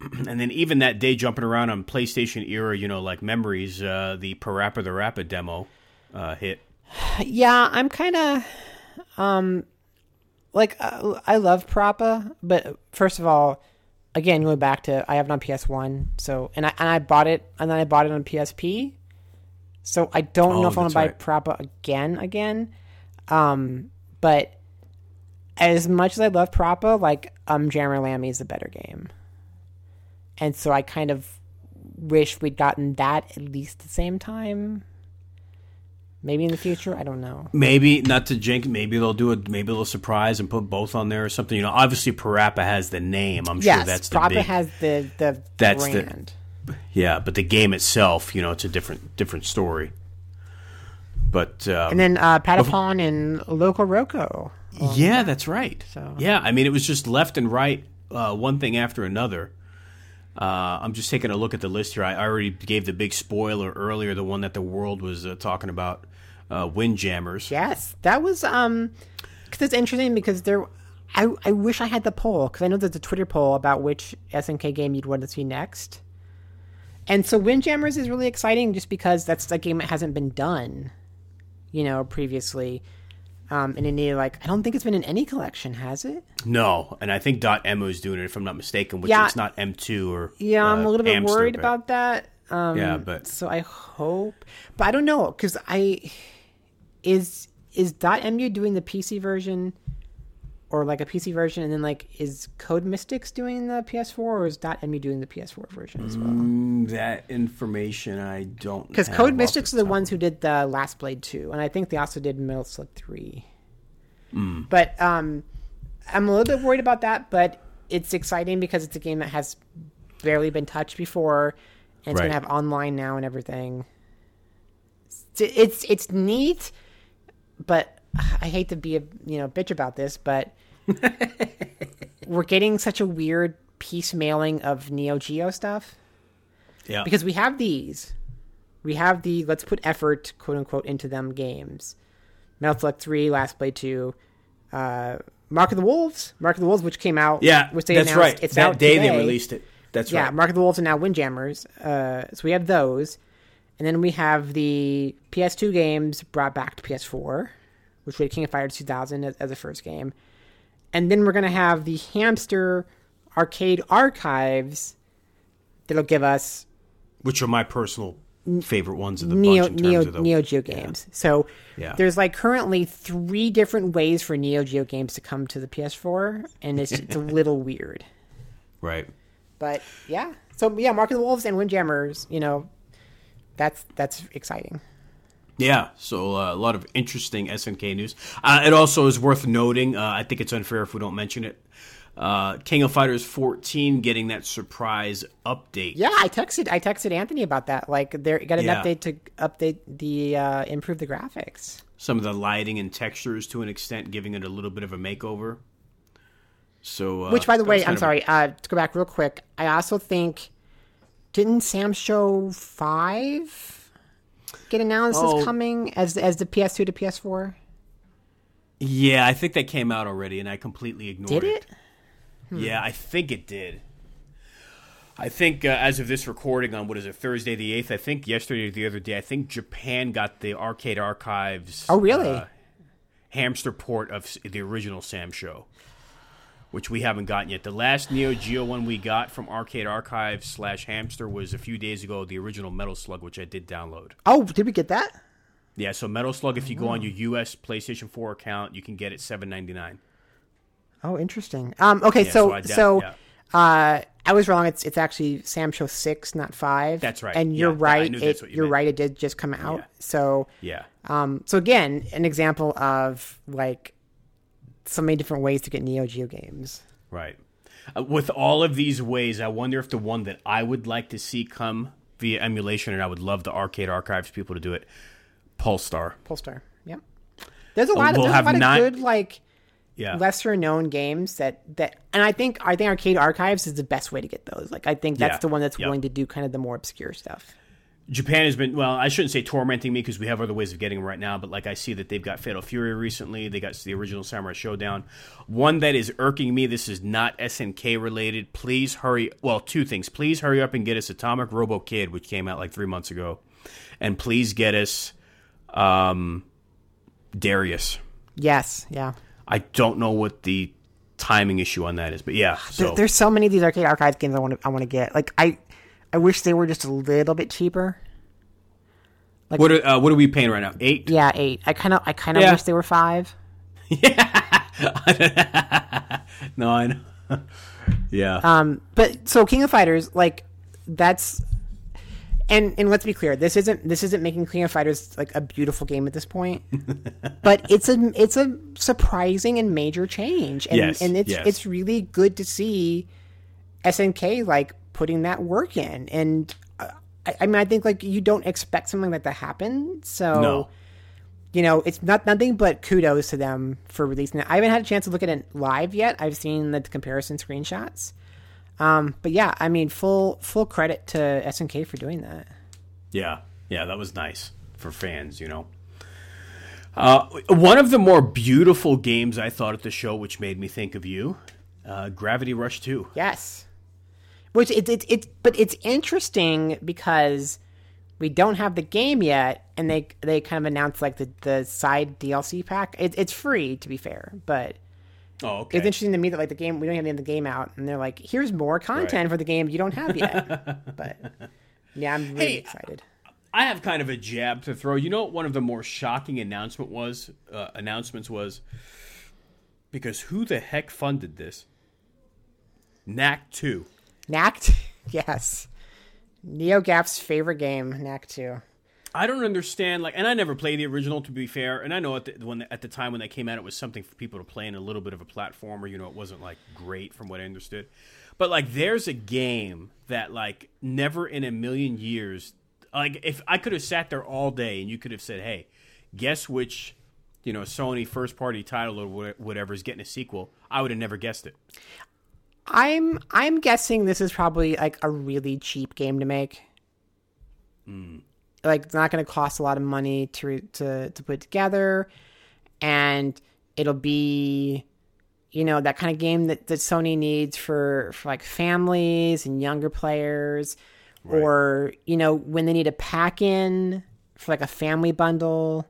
And then even that day, jumping around on PlayStation era, you know, like memories, uh, the Parappa the Rapper demo uh, hit. Yeah, I'm kind of um like uh, I love Parappa, but first of all, again going back to I have it on PS1, so and I and I bought it and then I bought it on PSP. So I don't Oh, know if I want to buy. Parappa again again. Um but as much as I love Parappa, like um Jammer Lammy is a better game. And so I kind of wish we'd gotten that at least the same time. Maybe in the future, I don't know. Maybe not to jinx. Maybe they'll do it. Maybe they'll surprise and put both on there or something. You know, obviously Parappa has the name. I'm Yes, sure that's the Parappa big. has the the That's the- brand. yeah, but the game itself, you know, it's a different different story. But um, and then uh, Patapon and Loco Roco. yeah, that's right. So- Yeah, I mean, it was just left and right, uh, one thing after another. Uh, I'm just taking a look at the list here. I already gave the big spoiler earlier, the one that the world was uh, talking about, uh, Windjammers. Yes, that was um, because it's interesting because there, I I wish I had the poll because I know there's a Twitter poll about which SNK game you'd want to see next, and so Windjammers is really exciting just because that's a game that hasn't been done, you know, previously. Um, and it needed like I don't think it's been in any collection, has it? No, and I think Dot Emu is doing it, if I'm not mistaken, which Yeah. it's not M2 or. Yeah, I'm uh, a little bit Hamster, worried but- about that. Um, Yeah, but- so I hope, but I don't know because I is is Dot Emu doing the PC version or like a PC version, and then like is Code Mystics doing the PS4 or is .mu doing the PS4 version as well? Mm, That information I don't. Because Code Mystics are the ones who did the Last Blade 2, and I think they also did Metal Slug 3. Hmm. But um, I'm a little bit worried about that, but it's exciting because it's a game that has barely been touched before, and it's Right. going to have online now and everything. It's, it's it's neat, but I hate to be a you know bitch about this, but we're getting such a weird piecemealing of Neo Geo stuff Yeah. because we have these. We have the let's put effort, quote unquote, into them games. Metal Slug 3, Last Blade 2, uh, Mark of the Wolves, Mark of the Wolves, which came out. yeah, which they that's announced, right. It's that out day today. they released it. That's Yeah, right. Mark of the Wolves and now Windjammers. Uh, so we have those, and then we have the PS2 games brought back to PS4, which we had King of Fighters 2000 as, as the first game, and then we're gonna have the Hamster arcade archives that'll give us Which are my personal favorite ones of the Neo bunch in terms Neo of the Neo Geo games. So Yeah. there's like currently three different ways for Neo Geo games to come to the PS4, and it's it's a little weird. right. But yeah, so yeah, Mark of the Wolves and Windjammers, you know, that's that's exciting. Yeah, so uh, a lot of interesting SNK news. Uh, it also is worth noting. Uh, I think it's unfair if we don't mention it. Uh, King of Fighters 14 getting that surprise update. Yeah, I texted I texted Anthony about that. Like, they got an Yeah. update to update the uh, improve the graphics. Some of the lighting and textures to an extent, giving it a little bit of a makeover. So, uh, Which, by the way, I'm of- sorry. Uh, to go back real quick, I also think didn't Sam Show Five get announced Oh. as coming as as the PS2 to PS4? Yeah, I think that came out already, and I completely ignored it. Did it? Yeah, I think it did. I think uh, as of this recording on what is it Thursday the eighth, I think yesterday or the other day, I think Japan got the arcade archives. Oh, really? uh, hamster port of the original Sam Show, which we haven't gotten yet. The last Neo Geo one we got from Arcade Archives slash Hamster was a few days ago. The original Metal Slug, which I did download. Oh, did we get that? Yeah, so Metal Slug, if you go on your U.S. PlayStation 4 account, you can get it seven ninety nine. Oh, interesting. Um, okay, Yeah, so so I so, yeah. uh, I was wrong. It's it's actually Sam Show six, not five. That's right. And you're Yeah, right. It, you you're meant. right. It did just come out. So Yeah. um, so again, an example of like so many different ways to get Neo Geo games. Right. Uh, with all of these ways, I wonder if the one that I would like to see come via emulation, and I would love the arcade archives people to do it, Pulstar. Polestar. Yep. There's a lot of we'll there's a lot of nine- good like Yeah. lesser known games that that and I think I think Arcade Archives is the best way to get those. Like I think that's Yeah. the one that's Yep. willing to do kind of the more obscure stuff. Japan has been well. I shouldn't say tormenting me because we have other ways of getting them right now. But like I see that they've got Fatal Fury recently. They got the original Samurai Shodown. One that is irking me. This is not SNK related. Please hurry. Well, two things. Please hurry up and get us Atomic Robo Kid, which came out like three months ago, and please get us um, Darius. Yes, yeah. I don't know what the timing issue on that is, but yeah. There- There's so many of these arcade archives games I want to I want to get. Like I, I wish they were just a little bit cheaper. Like what are, uh, what are we paying right now? Eight. Yeah, eight. I kind of I kind of Yeah. wish they were five. yeah. No, I know. yeah. Um, but so King of Fighters, like that's, and and let's be clear, this isn't this isn't making King of Fighters like a beautiful game at this point, but it's a it's a surprising and major change, and Yes, and it's yes. it's really good to see SNK like putting that work in, and uh, I, I mean I think like you don't expect something like that to happen, so no. you know, it's not nothing but kudos to them for releasing it. I haven't had a chance to look at it live yet. I've seen the comparison screenshots. Um, but yeah, I mean, full full credit to SNK for doing that. Yeah, yeah, that was nice for fans, you know. Uh, one of the more beautiful games I thought at the show, which made me think of you, uh, Gravity Rush Two. Yes, which it's it's it, but it's interesting because we don't have the game yet, and they they kind of announced like the the side DLC pack. It, it's free to be fair, but Oh, okay. it's interesting to me that like the game we don't have the game out, and they're like, here's more content Right. for the game you don't have yet. but yeah, I'm really Hey, excited. I have kind of a jab to throw. You know what one of the more shocking announcement was uh, announcements was because who the heck funded this? Knack 2. Knacked, yes. NeoGAF's favorite game, Knack Two. I don't understand like and I never played the original to be fair and I know at the when at the time when they came out it was something for people to play in a little bit of a platformer, you know, it wasn't like great from what I understood. But like there's a game that like never in a million years like if I could have sat there all day and you could have said, "Hey, guess which you know, Sony first party title or whatever is getting a sequel, I would have never guessed it. I'm I'm guessing this is probably like a really cheap game to make. Hmm. Like it's not going to cost a lot of money to to to put together, and it'll be, you know, that kind of game that, that Sony needs for for like families and younger players, or you know when they need a pack in for like a family bundle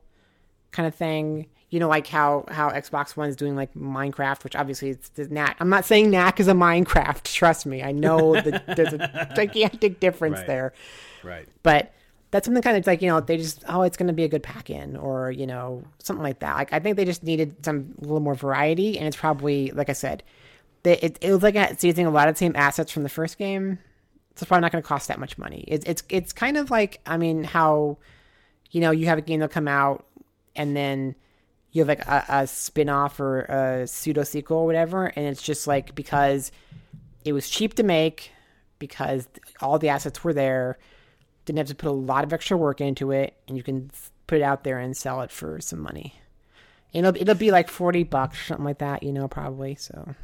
kind of thing. You know, like how how Xbox One is doing like Minecraft, which obviously it's the knack. I'm not saying knack is a Minecraft. Trust me, I know that there's a gigantic difference Right. there, Right. but that's something kind of like you know they just oh it's going to be a good pack in or you know something like that. Like I think they just needed some a little more variety, and it's probably like I said, they, it it was like it's using a lot of the same assets from the first game. So it's probably not going to cost that much money. It's it's it's kind of like I mean how you know, you have a game that'll come out and then you have like a, a spin off or a pseudo sequel or whatever, and it's just like because it was cheap to make, because all the assets were there, didn't have to put a lot of extra work into it, and you can put it out there and sell it for some money. It'll it'll be like forty bucks, or something like that, you know, probably. So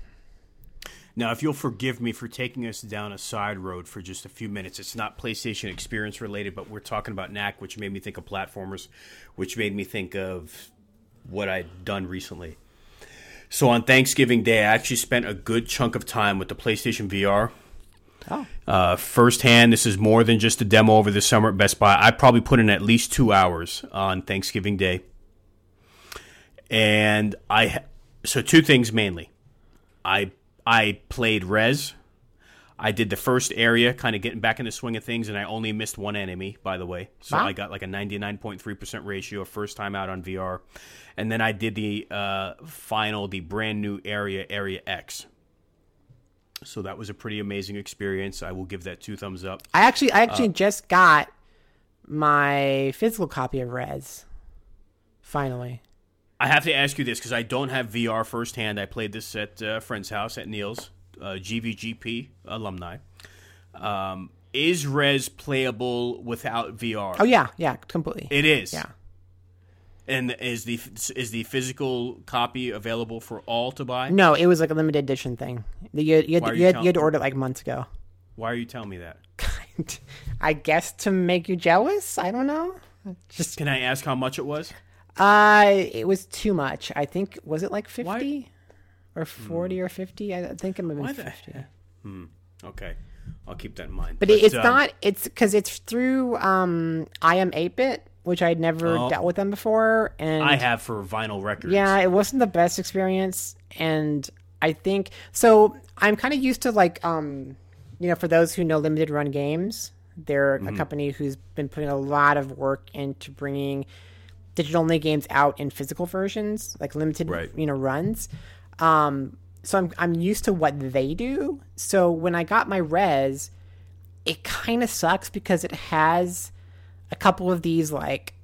Now, if you'll forgive me for taking us down a side road for just a few minutes, it's not PlayStation experience related, but we're talking about Knack, which made me think of platformers, which made me think of what I'd done recently. So on Thanksgiving Day, I actually spent a good chunk of time with the PlayStation VR. oh, Uh, firsthand, this is more than just a demo over the summer at Best Buy. I probably put in at least two hours on Thanksgiving Day, and I ha- so two things mainly. I I played Rez. I did the first area, kind of getting back in the swing of things, and I only missed one enemy, by the way. So Wow. I got like a ninety nine point three percent ratio, first time out on VR, and then I did the uh, final, the brand new area, Area X. So that was a pretty amazing experience. I will give that two thumbs up. I actually I Uh, actually just got my physical copy of Rez. Finally. I have to ask you this because I don't have VR firsthand. I played this at a friend's house at Neil's, uh, GVGP alumni. Um, is Rez playable without VR? Oh yeah, yeah, completely. It is. yeah. And is the is the physical copy available for all to buy? No, it was like a limited edition thing. You, you, Why had, you you, had, you had to order it like months ago. Why are you telling me that? I guess to make you jealous. I don't know. Just Can I ask how much it was? uh, it was too much. I think was it like Why- fifty or forty or fifty? I think it might have Why been fifty. Okay, I'll keep that in mind. But, it, it's um, not. It's because it's through um iam8bit, which I'd never Oh. dealt with them before, and I have for vinyl records. Yeah, it wasn't the best experience, and I think so. I'm kind of used to like, um, you know, for those who know limited run games, they're Mm-hmm. a company who's been putting a lot of work into bringing digital only games out in physical versions, like limited, Right. you know, runs. Um, so I'm I'm used to what they do. So when I got my Rez, it kind of sucks because it has a couple of these like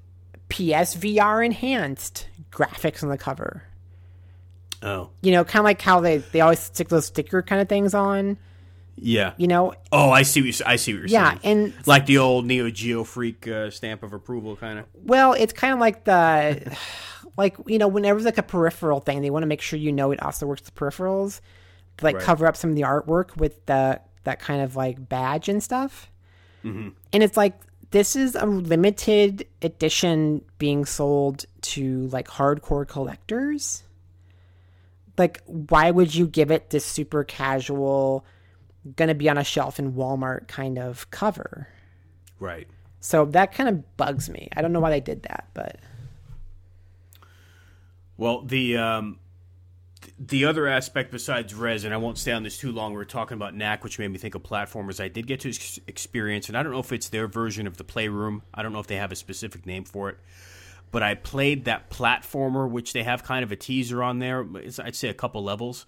PSVR enhanced graphics on the cover. Oh, You know, kind of like how they, they always stick those sticker kind of things on. yeah. You know, Oh, I see. What you're, I see what you're yeah, saying. and like the old Neo Geo Freak uh, stamp of approval, kind of. well, it's kind of like the like you know, whenever it's like a peripheral thing, they want to make sure you know it also works with peripherals. To, like Right. cover up some of the artwork with the that kind of like badge and stuff. And it's like this is a limited edition being sold to like hardcore collectors. Like, why would you give it this super casual, gonna be on a shelf in Walmart kind of cover? Right. So that kind of bugs me. I don't know why they did that, but Well, the um, the other aspect besides Rez, and I won't stay on this too long. We are talking about Knack, which made me think of platformers. I did get to ex- experience, and I don't know if it's their version of the Playroom. I don't know if they have a specific name for it, but I played that platformer, which they have kind of a teaser on there. It's, I'd say a couple levels.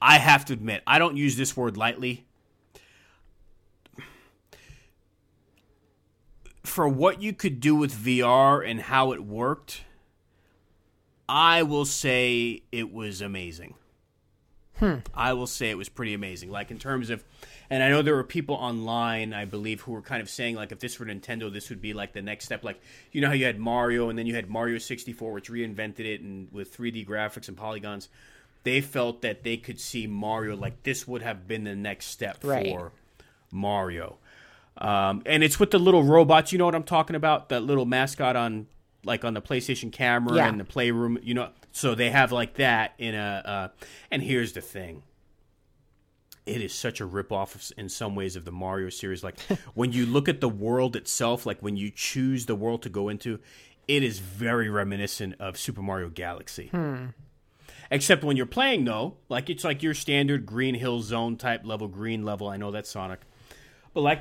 I have to admit, I don't use this word lightly. For what you could do with VR and how it worked, I will say it was amazing. I will say it was pretty amazing. Like in terms of, and I know there were people online, I believe, who were kind of saying like, if this were Nintendo, this would be like the next step. Like you know how you had Mario, and then you had Mario sixty four, which reinvented it and with three D graphics and polygons. They felt that they could see Mario like this would have been the next step Right. for Mario. Um, and it's with the little robots. You know what I'm talking about? That little mascot on like on the PlayStation camera Yeah. and the playroom. You know, so they have like that in a. Uh, and here's the thing. It is such a ripoff of, in some ways of the Mario series. Like when you look at the world itself, like when you choose the world to go into, it is very reminiscent of Super Mario Galaxy. Except when you're playing, though, like it's like your standard Green Hill Zone type level, green level. I know that's Sonic, but like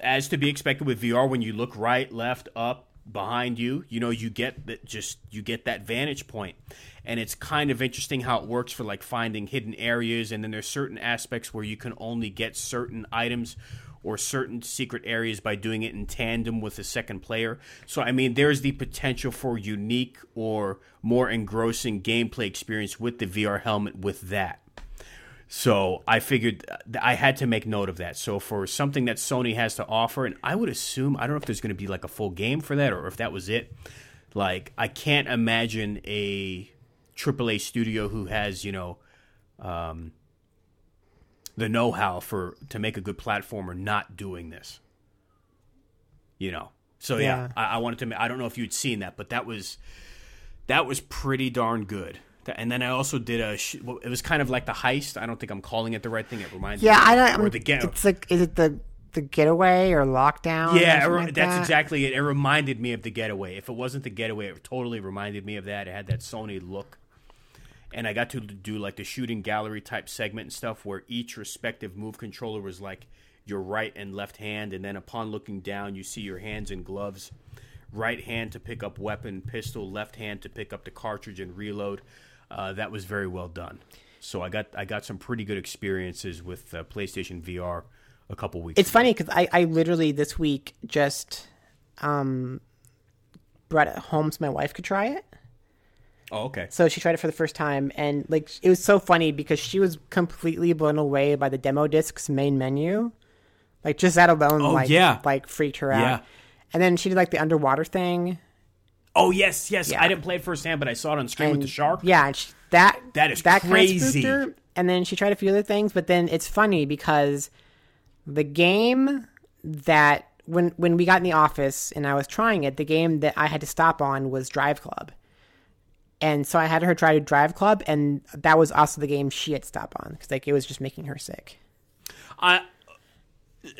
as to be expected with VR, when you look right, left, up, behind you, you know, you get that just you get that vantage point, and it's kind of interesting how it works for like finding hidden areas, and then there's certain aspects where you can only get certain items or certain secret areas by doing it in tandem with a second player. So I mean, there's the potential for unique or more engrossing gameplay experience with the VR helmet with that. So I figured I had to make note of that. So for something that Sony has to offer, and I would assume I don't know if there's going to be like a full game for that or if that was it. Like I can't imagine a AAA studio who has you know um, the know-how for to make a good platformer not doing this. You know, so yeah, Yeah. I, I wanted to. I don't know if you'd seen that, but that was that was pretty darn good. And then I also did a. sh- It was kind of like the heist. I don't think I'm calling it the right thing. It reminds yeah, me. I don't. Or the get. It's like, is it the the getaway or lockdown? or Yeah, it like that's that? exactly it. It reminded me of the getaway. If it wasn't the getaway, it totally reminded me of that. It had that Sony look. And I got to do like the shooting gallery type segment and stuff where each respective move controller was like your right and left hand. And then upon looking down, you see your hands and gloves. Right hand to pick up weapon, pistol, left hand to pick up the cartridge and reload. Uh, that was very well done. So I got I got some pretty good experiences with uh, PlayStation VR a couple weeks. It's funny because I, I literally this week just um brought it home so my wife could try it. Oh, okay. So she tried it for the first time, and like it was so funny because she was completely blown away by the demo disc's main menu. Like just that alone, Oh, like yeah. like freaked her out. Yeah. And then she did like the underwater thing. Oh yes, yes. Yeah. I didn't play it firsthand, but I saw it on screen with the shark. Yeah, she, that That is that Kind crazy. of her. And then she tried a few other things, but then it's funny because the game that when when we got in the office and I was trying it, the game that I had to stop on was Drive Club. And so I had her try to Drive Club, and that was also the game she had stopped on because like it was just making her sick. I.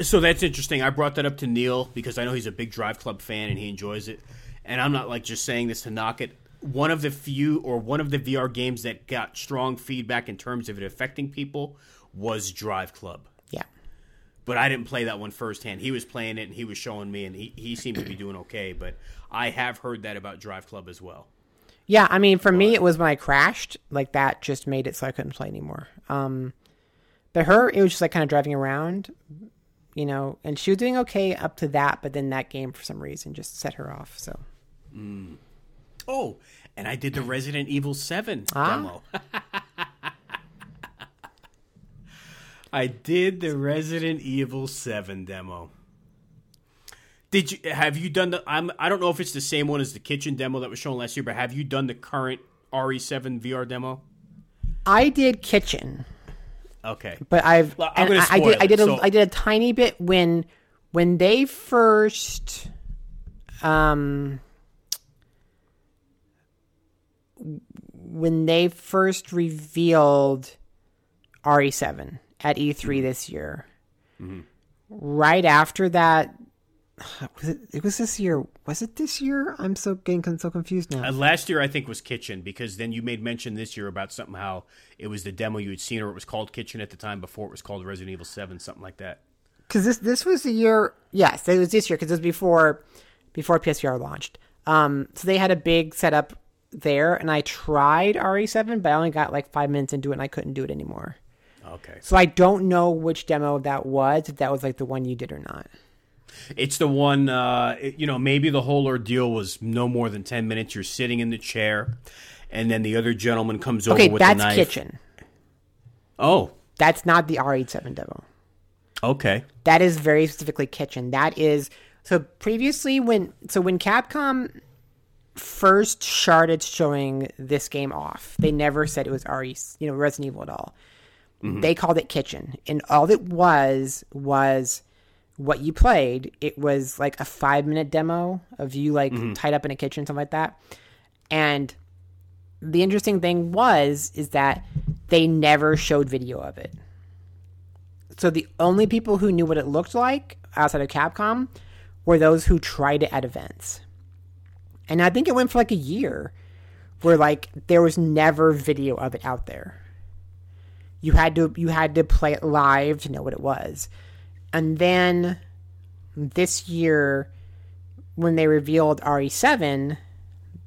So that's interesting. I brought that up to Neil because I know he's a big Drive Club fan and he enjoys it. And I'm not like just saying this to knock it. One of the few or one of the VR games that got strong feedback in terms of it affecting people was Drive Club. Yeah. But I didn't play that one firsthand. He was playing it and he was showing me, and he, he seemed to be doing okay. But I have heard that about Drive Club as well. Yeah, I mean, for me, it was when I crashed. Like that just made it so I couldn't play anymore. Um, but her, it was just like kind of driving around, you know, and she was doing okay up to that. But then that game, for some reason, just set her off. So Oh, and I did the Resident Evil 7 Ah. demo. I did the Resident Evil 7 demo. Did you have you done the I'm I don't know if it's the same one as the kitchen demo that was shown last year, but have you done the current RE7 VR demo? I did kitchen. Okay. but I've Well, I'm gonna I, did I did a, so- I did a tiny bit when when they first um when they first revealed RE7 at E3 Mm-hmm. this year. Right after that was it it was this year. Was it this year? I'm so getting so confused now. Uh, last year, I think was Kitchen because then you made mention this year about something how it was the demo you had seen or it was called Kitchen at the time before it was called Resident Evil Seven, something like that. because this this was the year. Yes, it was this year because it was before before PSVR launched. Um, so they had a big setup there, and I tried RE7, but I only got like five minutes into it, and I couldn't do it anymore. Okay, So I don't know which demo that was. If that was like the one you did or not. it's the one. Uh, you know, maybe the whole ordeal was no more than ten minutes. You're sitting in the chair, and then the other gentleman comes over Okay, with that's the knife. Kitchen. Oh, That's not the RE7 demo. okay. That is very specifically kitchen. That is so previously when so when Capcom first started showing this game off, they never said it was RE, you know, Resident Evil at all. Mm-hmm. They called it kitchen, and all it was was what you played. It was like a five minute demo of you like mm-hmm. tied up in a kitchen, something like that. And the interesting thing was is that they never showed video of it. So the only people who knew what it looked like outside of Capcom were those who tried it at events. And I think it went for like a year where like there was never video of it out there. You had to you had to play it live to know what it was. And then this year when they revealed RE7,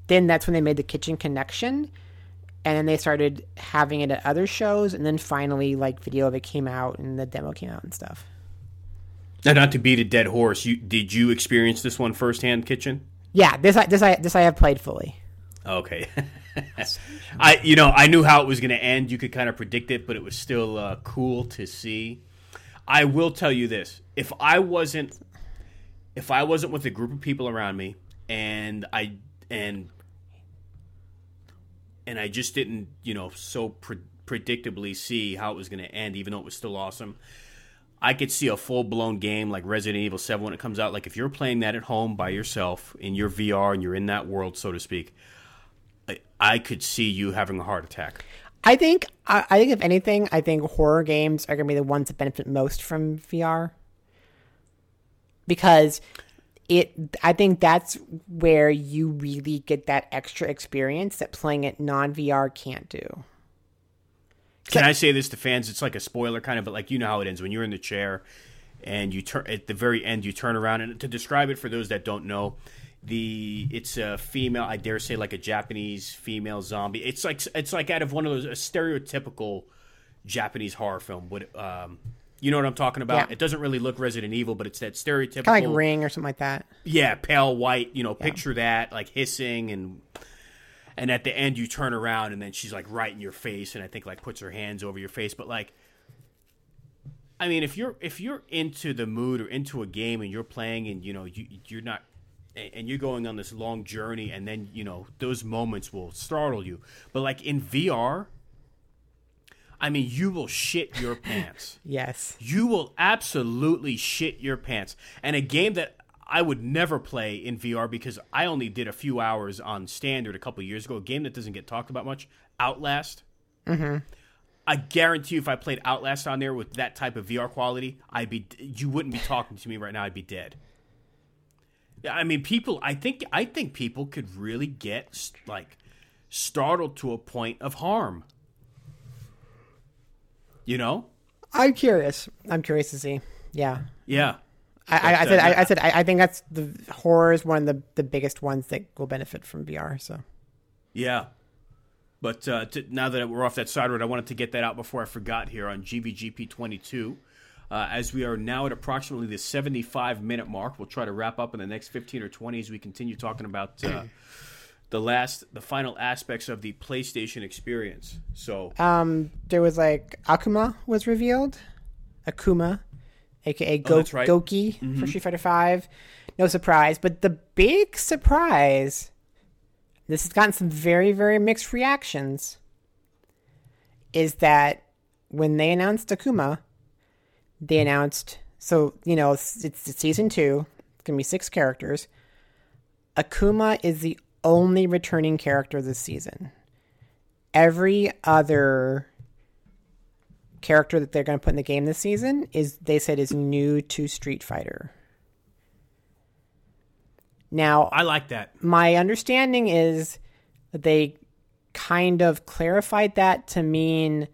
then that's when they made the kitchen connection and then they started having it at other shows and then finally like video of it came out and the demo came out and stuff Now, not to beat a dead horse, you did you experience this one firsthand, Kitchen? Yeah this i this i this i have played fully Okay. I you know I knew how it was going to end. You could kind of predict it, but it was still uh, cool to see. I will tell you this: if I wasn't, if I wasn't with a group of people around me, and I and and I just didn't, you know, so pre- predictably see how it was going to end, even though it was still awesome. I could see a full blown game like Resident Evil 7 when it comes out. Like if you're playing that at home by yourself in your VR and you're in that world, so to speak, I, I could see you having a heart attack. i think I, I think if anything i think horror games are going to be the ones that benefit most from vr because it i think that's where you really get that extra experience that playing it non-vr can't do Can I say this to fans? It's like a spoiler kind of, but like you know how it ends when you're in the chair and you turn at the very end you turn around and to describe it for those that don't know, the it's a female, I dare say like a Japanese female zombie. It's like it's like out of one of those a stereotypical Japanese horror film. Would um, you know what I'm talking about? Yeah. It doesn't really look Resident Evil, but it's that stereotypical kind of like ring or something like that yeah, pale white, you know, picture that, like hissing and and at the end you turn around and then she's like right in your face and I think like puts her hands over your face, but like I mean, if you're if you're into the mood or into a game and you're playing and you know you you're not and and you're going on this long journey and then you know those moments will startle you. But like in VR, I mean, you will shit your pants yes you will absolutely shit your pants. And a game that I would never play in VR because I only did a few hours on standard a couple years ago. A game that doesn't get talked about much, Outlast. Mm-hmm. I guarantee you, if I played Outlast on there with that type of VR quality, I'd be you wouldn't be talking to me right now. I'd be dead. Yeah, I mean, people. I think I think people could really get like startled to a point of harm. You know? i'm curious i'm curious to see yeah Yeah. I, I, I said, uh, I, I said, I, I think that's the horror is one of the, the biggest ones that will benefit from VR. So Yeah. But uh, to, now that we're off that side road, I wanted to get that out before I forgot here on GVGP 22. Uh, as we are now at approximately the 75 minute mark, we'll try to wrap up in the next 15 or 20 as we continue talking about uh, the last, the final aspects of the PlayStation experience. So, um, there was like Akuma was revealed, Akuma, aka Go- Oh, right. Goki for mm-hmm. Street Fighter Five. No surprise, but the big surprise. This has gotten some very very mixed reactions. Is that when they announced Akuma, they announced so you know it's, it's season two. It's gonna be six characters. Akuma is the only returning character this season. Every other character that they're going to put in the game this season is they said is new to Street Fighter. Now, I like that. my understanding is that they kind of clarified that to mean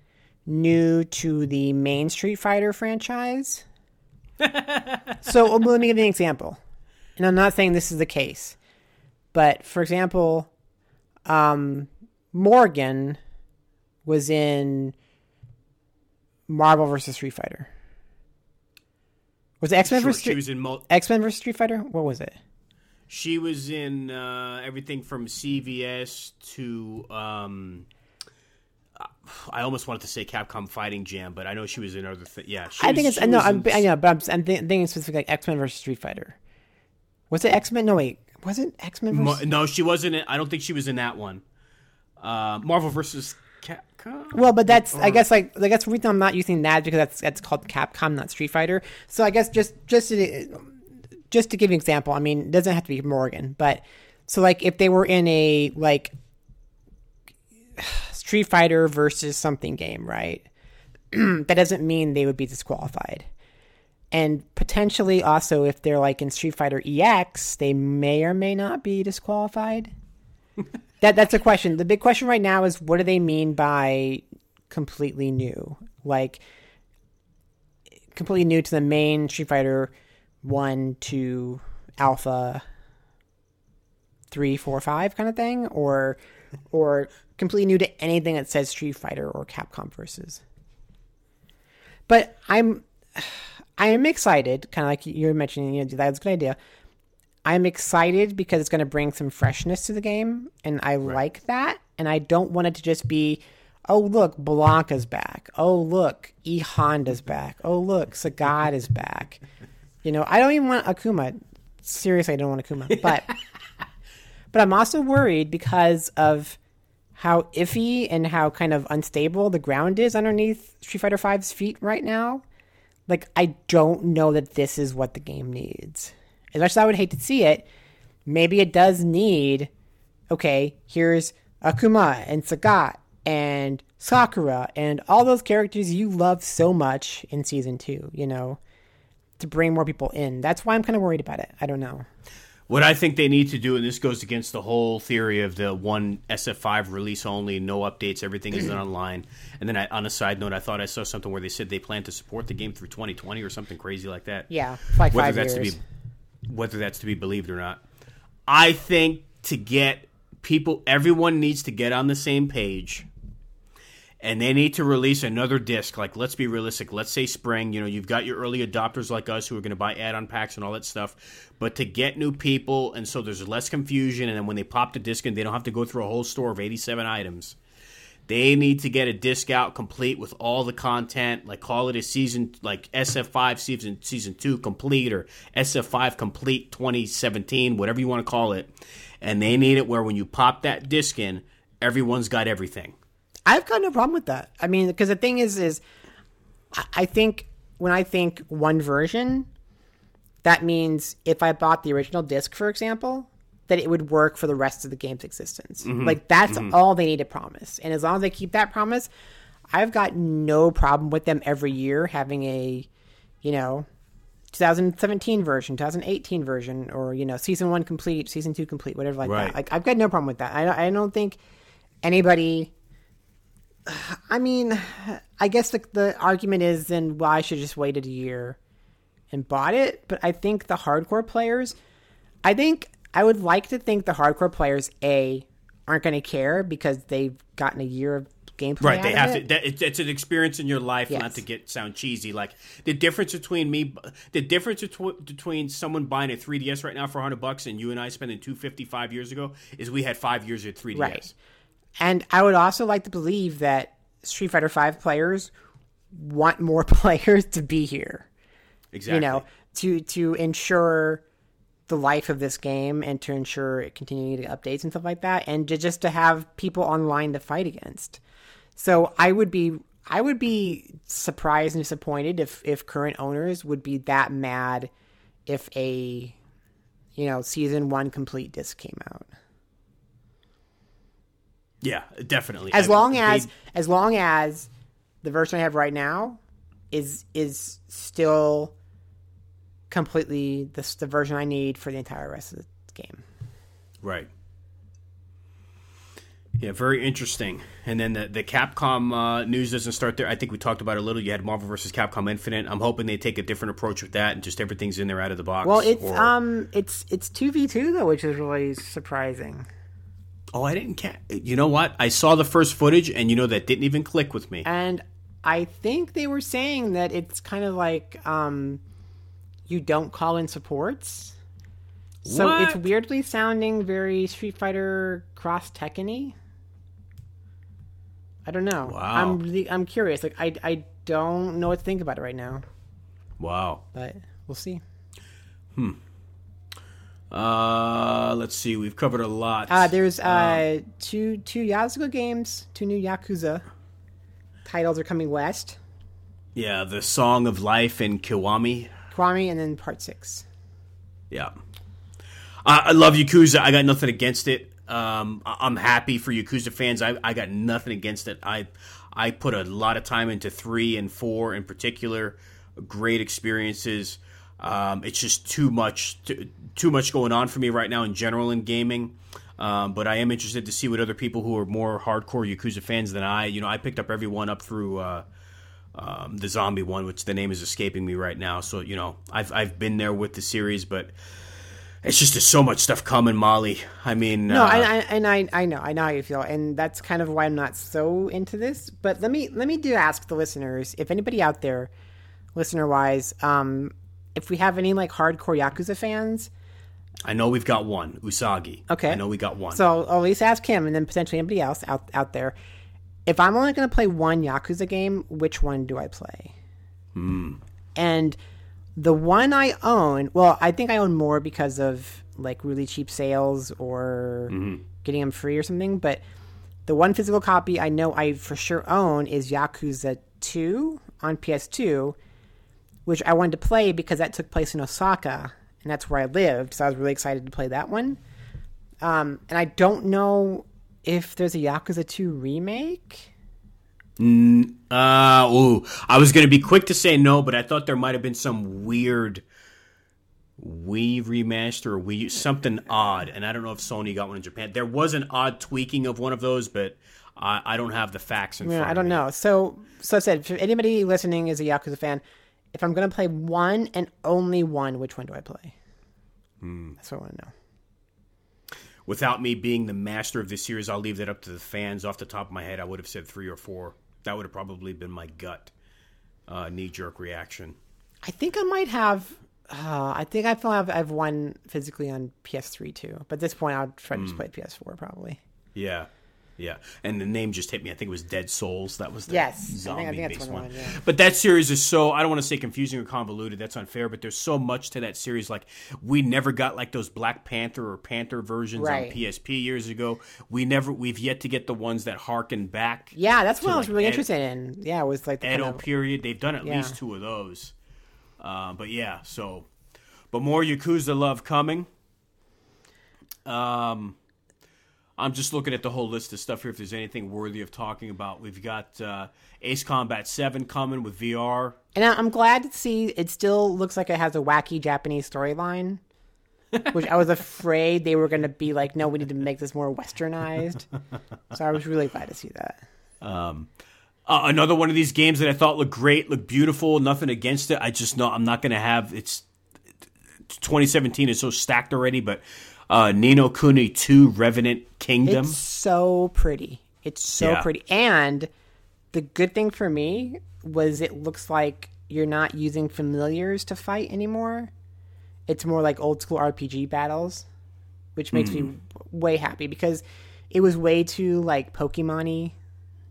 new to the main Street Fighter franchise. so let me give you an example. And I'm not saying this is the case. But for example, um, Morgan was in Marvel vs. Street Fighter. Was it X Men Sure, vs. she was in mo- X Men vs. Street Fighter? What was it? she was in uh, everything from CVS to um, I almost wanted to say Capcom Fighting Jam, but I know she was in other things. Yeah, she I think was- it's no, I'm, in- I know, but I'm, I'm thi- thinking specifically like X Men versus Street Fighter. Was it X Men? No, wait, was it X Men versus? no, she wasn't. In, I don't think she was in that one. Uh, Marvel versus Capcom. Well, but that's I guess like I guess the reason I'm not using that because that's that's called Capcom, not Street Fighter. So I guess just just to, just to give you an example, I mean, it doesn't have to be Morgan, but so like if they were in a like Street Fighter versus something game, right? that doesn't mean they would be disqualified. And potentially also if they're like in Street Fighter EX, they may or may not be disqualified. that that's a question. The big question right now is what do they mean by completely new? Like completely new to the main Street Fighter one, two, alpha, three, four, five kind of thing, or or completely new to anything that says Street Fighter or Capcom versus. But I'm I am excited, kind of like you were mentioning. You know, that's a good idea. I'm excited because it's going to bring some freshness to the game, and I like that. And I don't want it to just be, oh look, Blanka's back. Oh look, E Honda's back. Oh look, Sagat is back. You know, I don't even want Akuma. Seriously, I don't want Akuma. But but I'm also worried because of how iffy and how kind of unstable the ground is underneath Street Fighter V's feet right now. Like I don't know that this is what the game needs. As much as I would hate to see it, maybe it does need okay, here's Akuma and Sagat and Sakura and all those characters you love so much in season two, you know, to bring more people in. That's why I'm kind of worried about it. I don't know. What I think they need to do, and this goes against the whole theory of the one SF5 release only, no updates, everything is done online. And then I, on a side note, I thought I saw something where they said they plan to support the game through 2020 or something crazy like that. Yeah, like whether five that's years. to be whether that's to be believed or not. I think to get people, everyone needs to get on the same page, and they need to release another disc. Like, let's be realistic. Let's say spring. You know, you've got your early adopters like us who are going to buy add-on packs and all that stuff. But to get new people, and so there's less confusion, and then when they pop the disc in, they don't have to go through a whole store of 87 items. They need to get a disc out complete with all the content, like call it a season, like SF5 season season two complete or SF5 complete 2017, whatever you want to call it. And they need it where when you pop that disc in, everyone's got everything. I've got no problem with that. I mean, because the thing is, is I think when I think one version, that means if I bought the original disc, for example, that it would work for the rest of the game's existence. Mm-hmm. Like that's mm-hmm. all they need to promise, and as long as they keep that promise, I've got no problem with them every year having a, you know, 2017 version, 2018 version, or you know, season one complete, season two complete, whatever like Right. that. Like I've got no problem with that. I I don't think anybody I mean, I guess the the argument is then why I should just waited a year and bought it. But I think the hardcore players, I think I would like to think the hardcore players a aren't going to care because they've gotten a year of gameplay. Right, they have of to. That, it's, it's an experience in your life, not to get sound cheesy. Like the difference between me, the difference betw- between someone buying a 3ds right now for 100 bucks and you and I spending 250 five years ago is we had five years of 3ds. Right. And I would also like to believe that Street Fighter Five players want more players to be here. Exactly. you know, to to ensure the life of this game and to ensure it continuing to updates and stuff like that, and to just to have people online to fight against. So I would be I would be surprised and disappointed if if current owners would be that mad if a you know season one complete disc came out. Yeah, definitely. As I- long as as long as the version I have right now is is still completely the the version I need for the entire rest of the game. Right. Yeah, very interesting. And then the the Capcom uh, news doesn't start there. I think we talked about it a little. You had Marvel vs. Capcom Infinite. I'm hoping they take a different approach with that and just everything's in there out of the box. Well, it's or- um it's it's two v two though, which is really surprising. oh, I didn't. Ca- you know what? I saw the first footage, and you know that didn't even click with me. And I think they were saying that it's kind of like um you don't call in supports. So it's weirdly sounding very Street Fighter cross Tekken-y. I don't know. Wow. I'm really I'm curious. Like I I don't know what to think about it right now, Wow. but we'll see. Hmm. Uh, let's see. We've covered a lot. Uh, there's uh, two two Yakuza games, two new Yakuza titles are coming west. yeah, the Song of Life and Kiwami. Kiwami and then part six. Yeah. I, I love Yakuza. I got nothing against it. Um, I- I'm happy for Yakuza fans. I, I got nothing against it. I I put a lot of time into three and four in particular. Great experiences. Um, it's just too much too, too much going on for me right now in general in gaming. Um, but I am interested to see what other people who are more hardcore Yakuza fans than I. You know, I picked up every one up through. Uh, um, the zombie one, which the name is escaping me right now. So you know, I've I've been there with the series, but it's just there's so much stuff coming, Molly. I mean, No, uh, I, I, and I, I know, I know how you feel, and that's kind of why I'm not so into this. But let me, let me do ask the listeners if anybody out there, listener wise, um, if we have any like hardcore Yakuza fans. I know we've got one Usagi. Okay. I know we got one. So I'll at least ask him, and then potentially anybody else out out there. If I'm only going to play one Yakuza game, which one do I play? And the one I own, well, I think I own more because of like really cheap sales or getting them free or something. But the one physical copy I know I for sure own is Yakuza 2 on PS2, which I wanted to play because that took place in Osaka and that's where I lived. So I was really excited to play that one. Um, and I don't know if there's a Yakuza 2 remake. Uh, ooh, I was going to be quick to say no, but I thought there might have been some weird Wii remaster or Wii something odd, and I don't know if Sony got one in Japan. There was an odd tweaking of one of those, but I, I don't have the facts in Yeah, front. I don't know. So, so I said, if anybody listening is a Yakuza fan, if I'm going to play one and only one, which one do I play? That's what I want to know. Without me being the master of this series, I'll leave that up to the fans. Off the top of my head, I would have said three or four. That would have probably been my gut uh, knee jerk reaction. I think I might have. Uh, I think I feel I've, I've won physically on PS3 too. But at this point, I'll try to just play PS4 probably. Yeah. Yeah, and the name just hit me. I think it was Dead Souls. That was the Yes, I think- I zombie think based one one. yeah. But that series is so I don't want to say confusing or convoluted. That's unfair. But there's so much to that series. Like we never got like those Black Panther or Panther versions Right. on PSP years ago. We never. We've yet to get the ones that harken back Yeah, that's what I was really Ed- interested in. Yeah, it was like the kind Edo of, period. They've done at Yeah. least two of those. Uh, but yeah, so but more Yakuza love coming. Um, I'm just looking at the whole list of stuff here. If there's anything worthy of talking about, we've got uh, Ace Combat Seven coming with VR. And I'm glad to see it still looks like it has a wacky Japanese storyline, which I was afraid they were going to be like, no, we need to make this more westernized. so I was really glad to see that. Uh, another one of these games that I thought looked great, looked beautiful. Nothing against it. I just know I'm not going to have it's 2017 is so stacked already. But uh, Ni no Kuni 2 Revenant Kingdom. It's so pretty. It's so Yeah. pretty. And the good thing for me was it looks like you're not using familiars to fight anymore. It's more like old school RPG battles, which makes me way happy because it was way too like Pokemon-y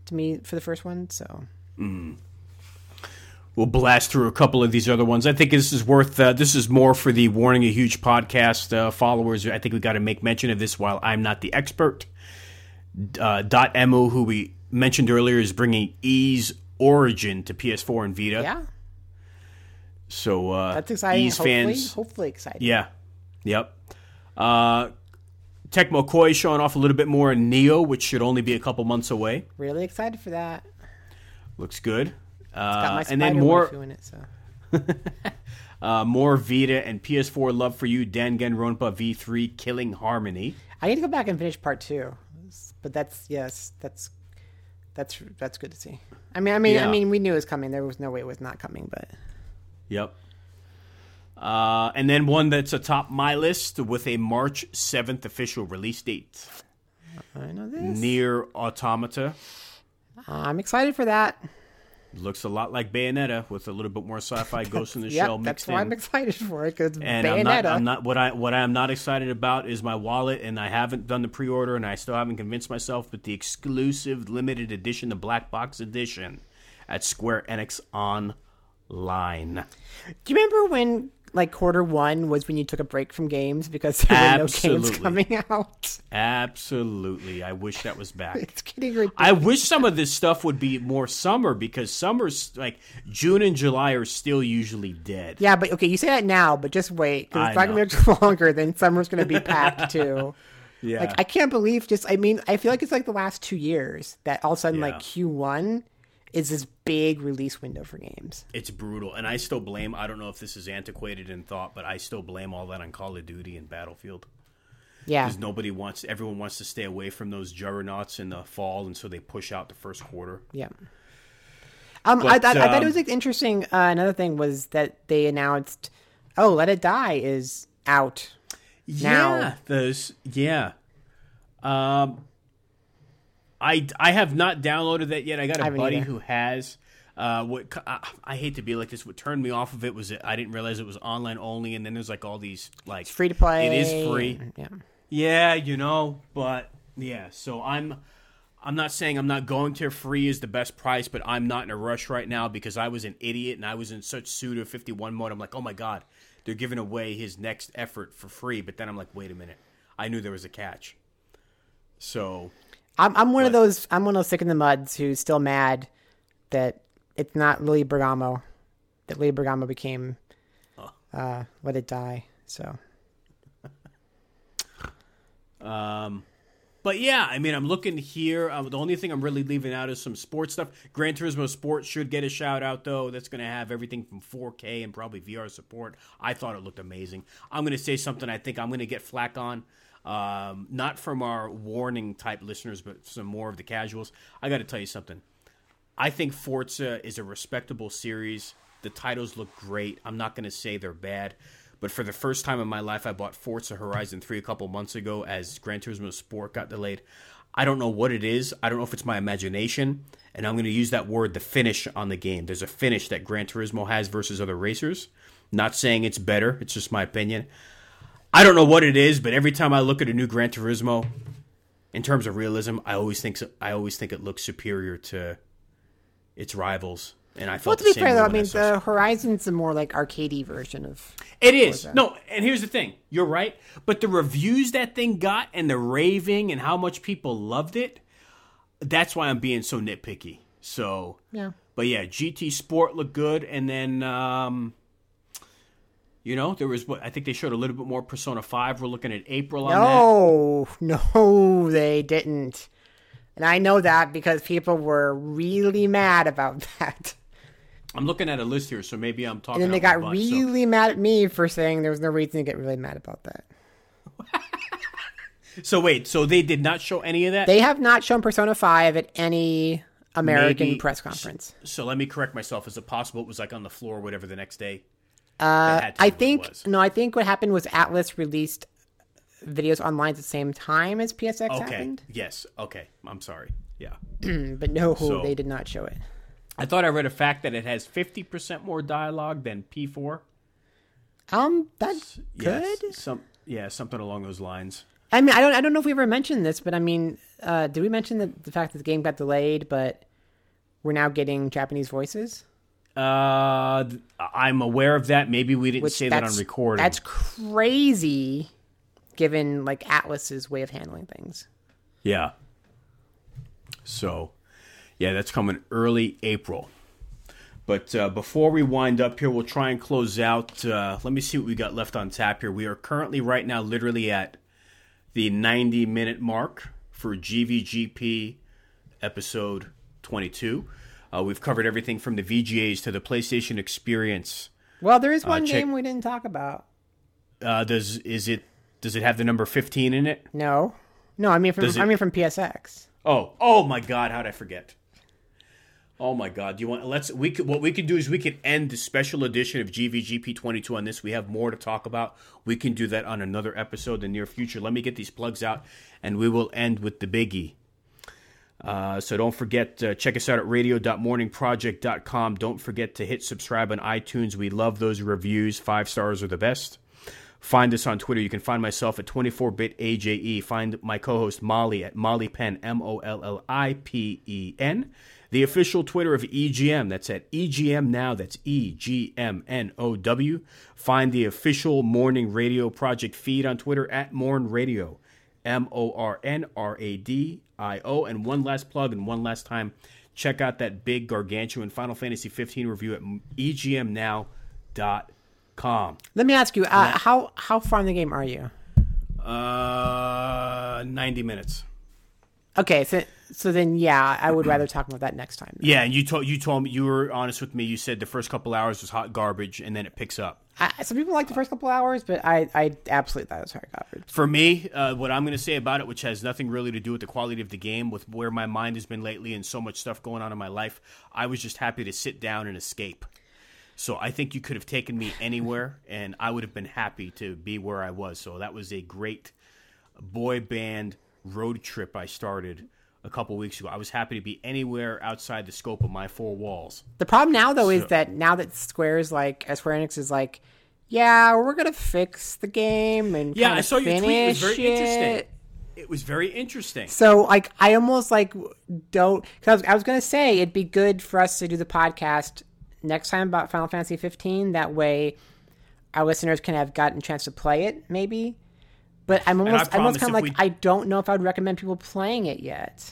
to me for the first one. So we'll blast through a couple of these other ones. I think this is worth. Uh, this is more for the warning a huge podcast uh, followers. I think we got to make mention of this. While I'm not the expert, uh, Dot Emu, who we mentioned earlier, is bringing Ys Origin to PS4 and Vita. Yeah, So uh, that's exciting. These hopefully, fans, hopefully exciting. yeah, yep. Uh, Tecmo showing off a little bit more in Nioh, which should only be a couple months away. Really excited for that. Looks good. Got Uh, my and then more, in it. So uh, more Vita and PS4 love for you. Danganronpa V3 Killing Harmony. I need to go back and finish part two. But that's yes, that's that's that's good to see. I mean, I mean, Yeah. I mean, we knew it was coming. There was no way it was not coming. But Yep. Uh, and then one that's atop my list with a March 7th official release date. I know this. NieR Automata. I'm excited for that. Looks a lot like Bayonetta with a little bit more sci-fi Ghost in the Yep, Shell that's mixed why in. I'm excited for it because and Bayonetta. I'm not, I'm not what I what I am not excited about is my wallet, and I haven't done the pre-order, and I still haven't convinced myself. But the exclusive limited edition, the black box edition, at Square Enix Online. Do you remember when like quarter one was when you took a break from games because there were no games coming out? Absolutely, I wish that was back. It's getting ridiculous. I wish some of this stuff would be more summer because summer's like June and July are still usually dead. Yeah, but okay, you say that now, but just wait because it's not going to be much longer. Then summer's going to be packed too. Yeah. Like I can't believe just I mean I feel like it's like the last two years that all of a sudden Yeah. like Q one is this big release window for games. It's brutal, and I still blame. I don't know if this is antiquated in thought, but I still blame all that on Call of Duty and Battlefield Yeah, because nobody wants. Everyone wants to stay away from those juggernauts in the fall, and so they push out the first quarter. yeah. Um, I, But, thought I thought it um, was like, interesting. Uh, another thing was that they announced, "Oh, Let It Die" is out. Now- Yeah, those. Yeah. Um, I I have not downloaded that yet. I got a buddy either. who has. Uh, what I, I hate to be like this. What turned me off of it was I didn't realize it was online only, and then there's like all these like Free to play. It is free. Yeah. Yeah, you know, but yeah. So I'm, I'm not saying I'm not going to free is the best price, but I'm not in a rush right now because I was an idiot and I was in such Suda 51 mode. I'm like, oh my god, they're giving away his next effort for free. But then I'm like, wait a minute, I knew there was a catch. So I'm I'm one of those I'm one of those sick in the muds who's still mad that it's not Lily Bergamo that Lily Bergamo became uh Let It Die. So Um, but yeah, I mean, I'm looking here. Uh, the only thing I'm really leaving out is some sports stuff. Gran Turismo Sport should get a shout out though. That's going to have everything from 4K and probably VR support. I thought it looked amazing. I'm going to say something I think I'm going to get flack on. Um, not from our warning type listeners, but some more of the casuals. I got to tell you something. I think Forza is a respectable series. The titles look great. I'm not going to say they're bad, but for the first time in my life, I bought Forza Horizon 3 a couple months ago as Gran Turismo Sport got delayed. I don't know what it is. I don't know if it's my imagination, and I'm going to use that word, the finish on the game. There's a finish that Gran Turismo has versus other racers. Not saying it's better, it's just my opinion. I don't know what it is, but every time I look at a new Gran Turismo, in terms of realism, I always think I always think it looks superior to its rivals. And I well felt to the be fair though, I mean saw- the Horizon's a more like arcadey version of It is. No, and here's the thing. You're right. But the reviews that thing got and the raving and how much people loved it, that's why I'm being so nitpicky. So, Yeah. But yeah, GT Sport looked good. And then, um, you know, there was what I think they showed a little bit more Persona 5. We're looking at April on that. No, no, they didn't. And I know that because people were really mad about that. I'm looking at a list here, so maybe I'm talking And then they got butt, so- really mad at me for saying there was no reason to get really mad about that. So wait, so they did not show any of that? They have not shown Persona 5 at any American Maybe- press conference. so let me correct myself. Is it possible it was like on the floor or whatever the next day? Uh, I be what it think no. I think what happened was Atlus released videos online at the same time as PSX Okay. happened, Yes. Okay. I'm sorry. Yeah. but no, So- they did not show it. I thought I read a fact that it has 50% more dialogue than P4. Um, that's Yes, good. Some yeah, something along those lines. I mean, I don't, I don't know if we ever mentioned this, but I mean, uh, did we mention the, the fact that the game got delayed, but we're now getting Japanese voices? Uh I'm aware of that. Maybe we didn't Which say that on recording. That's crazy, given like Atlus's way of handling things. yeah. So, Yeah, that's coming early April. But uh, before we wind up here, we'll try and close out. Uh, let me see what we got left on tap here. We are currently, right now, literally at the 90 minute mark for GVGP episode 22. Uh, we've covered everything from the VGAs to the PlayStation Experience. Well, there is one check- game we didn't talk about. Uh, does is it does it have the number 15 in it? No, no. I mean from it- I mean from PSX. Oh, oh my God! How'd I forget? Oh my God! Do you want? Let's. We could. What we could do is we could end the special edition of GVGP twenty two on this. We have more to talk about. We can do that on another episode in the near future. Let me get these plugs out, and we will end with the biggie. Uh, so don't forget, uh, check us out at radio.morningproject.com. Don't forget to hit subscribe on iTunes. We love those reviews. Five stars are the best. Find us on Twitter. You can find myself at 24bit-AJE. Find my co-host Molly at Molly Penn, M-O-L-L-I-P-E-N. The official Twitter of EGM. That's at EGM now. That's E-G-M-N-O-W. Find the official Morning Radio Project feed on Twitter at Morn Radio. M O R N R A D I O. And one last plug, and one last time, check out that big gargantuan Final Fantasy 15 review at EGMNow.com. Let me ask you, uh, how how far in the game are you? Uh, 90 minutes. Okay, so so then yeah, I would rather talk about that next time. Yeah, and you told you told me you were honest with me. You said the first couple hours was hot garbage, and then it picks up. I, some people like the first couple hours, but I I absolutely thought it was hard garbage. For me, uh, what I'm going to say about it, which has nothing really to do with the quality of the game, with where my mind has been lately and so much stuff going on in my life, I was just happy to sit down and escape. So I think you could have taken me anywhere, and I would have been happy to be where I was. So that was a great boy band road trip I started a couple weeks ago. I was happy to be anywhere outside the scope of my four walls. The problem now though is that now that Square's like uh, Square Enix is like, yeah, we're gonna fix the game and Yeah, I saw your tweet. It was very interesting. it. It was very interesting. So like I almost like don't because I was, I was gonna say it'd be good for us to do the podcast next time about Final Fantasy 15. That way, our listeners can have gotten a chance to play it, maybe. But I'm almost I'm almost kind of like we- I don't know if I would recommend people playing it yet.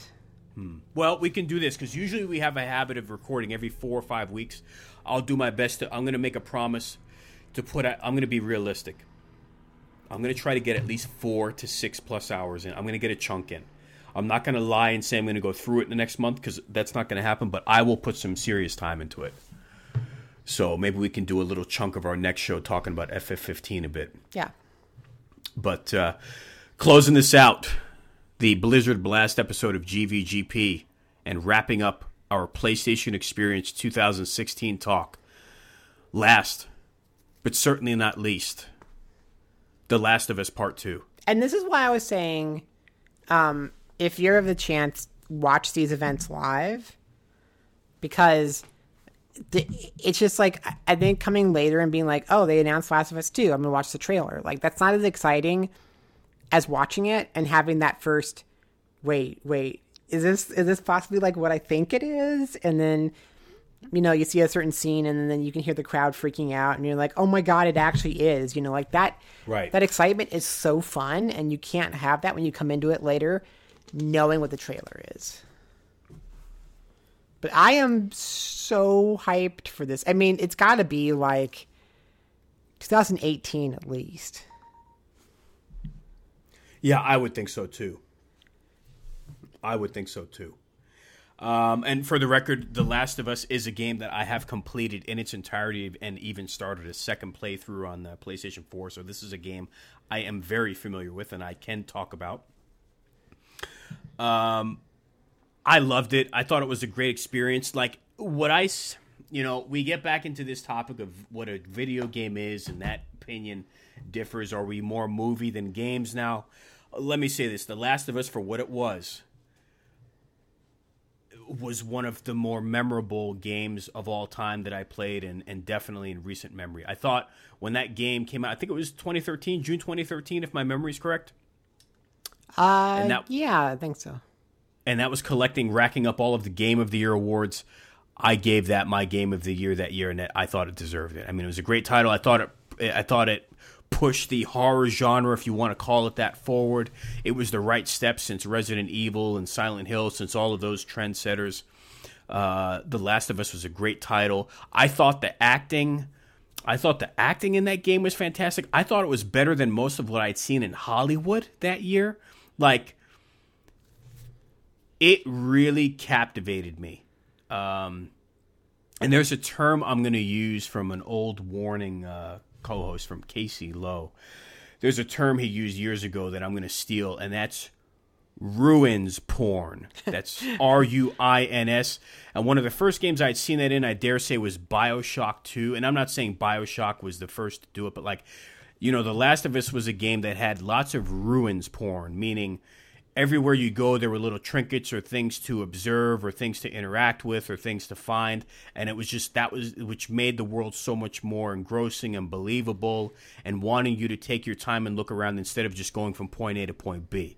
Hmm. Well, we can do this because usually we have a habit of recording every four or five weeks. I'll do my best to. I'm going to make a promise to put. out- I'm going to be realistic. I'm going to try to get at least four to six plus hours in. I'm going to get a chunk in. I'm not going to lie and say I'm going to go through it in the next month because that's not going to happen. But I will put some serious time into it. So maybe we can do a little chunk of our next show talking about FF15 a bit. Yeah. But uh, closing this out, the Blizzard Blast episode of GVGP, and wrapping up our PlayStation Experience 2016 talk. Last, but certainly not least, The Last of Us Part 2. and this is why I was saying, um, if you're of the chance, watch these events live, because it's just like I- think coming later and being like, oh, they announced Last of Us Two, I'm gonna watch the trailer. Like that's not as exciting as watching it and having that first, wait, wait, is this is this possibly like what I think it is? And then you know, you see a certain scene and then you can hear the crowd freaking out and you're like, "Oh my god, it actually is." You know, like that Right. that excitement is so fun and you can't have that when you come into it later knowing what the trailer is. But I am so hyped for this. I mean, it's got to be like 2018 at least. Yeah, I would think so too. I would think so too. Um, and for the record, The Last of Us is a game that I have completed in its entirety and even started a second playthrough on the PlayStation 4. So this is a game I am very familiar with and I can talk about. Um, I loved it. I thought it was a great experience. Like what I, you know, we get back into this topic of what a video game is, and that opinion differs. Are we more movie than games now? Let me say this: The Last of Us, for what it was, was one of the more memorable games of all time that I played, and, and definitely in recent memory. I thought when that game came out, I think it was 2013, June 2013, if my memory is correct. Uh, that- yeah, I think so. And that was collecting, racking up all of the Game of the Year awards. I gave that my Game of the Year that year, and I thought it deserved it. I mean, it was a great title. I thought it, I thought it pushed the horror genre, if you want to call it that, forward. It was the right step since Resident Evil and Silent Hill, since all of those trendsetters. Uh, the Last of Us was a great title. I thought the acting, I thought the acting in that game was fantastic. I thought it was better than most of what I'd seen in Hollywood that year. Like, it really captivated me. Um, and there's a term I'm going to use from an old warning uh, co-host from Casey Loe. There's a term he used years ago that I'm going to steal, and that's ruins porn. That's R U I N S. And one of the first games I'd seen that in, I dare say, was Bioshock 2. And I'm not saying Bioshock was the first to do it, but like, you know, The Last of Us was a game that had lots of ruins porn, meaning everywhere you go, there were little trinkets or things to observe or things to interact with or things to find. And it was just that was which made the world so much more engrossing and believable and wanting you to take your time and look around instead of just going from point A to point B.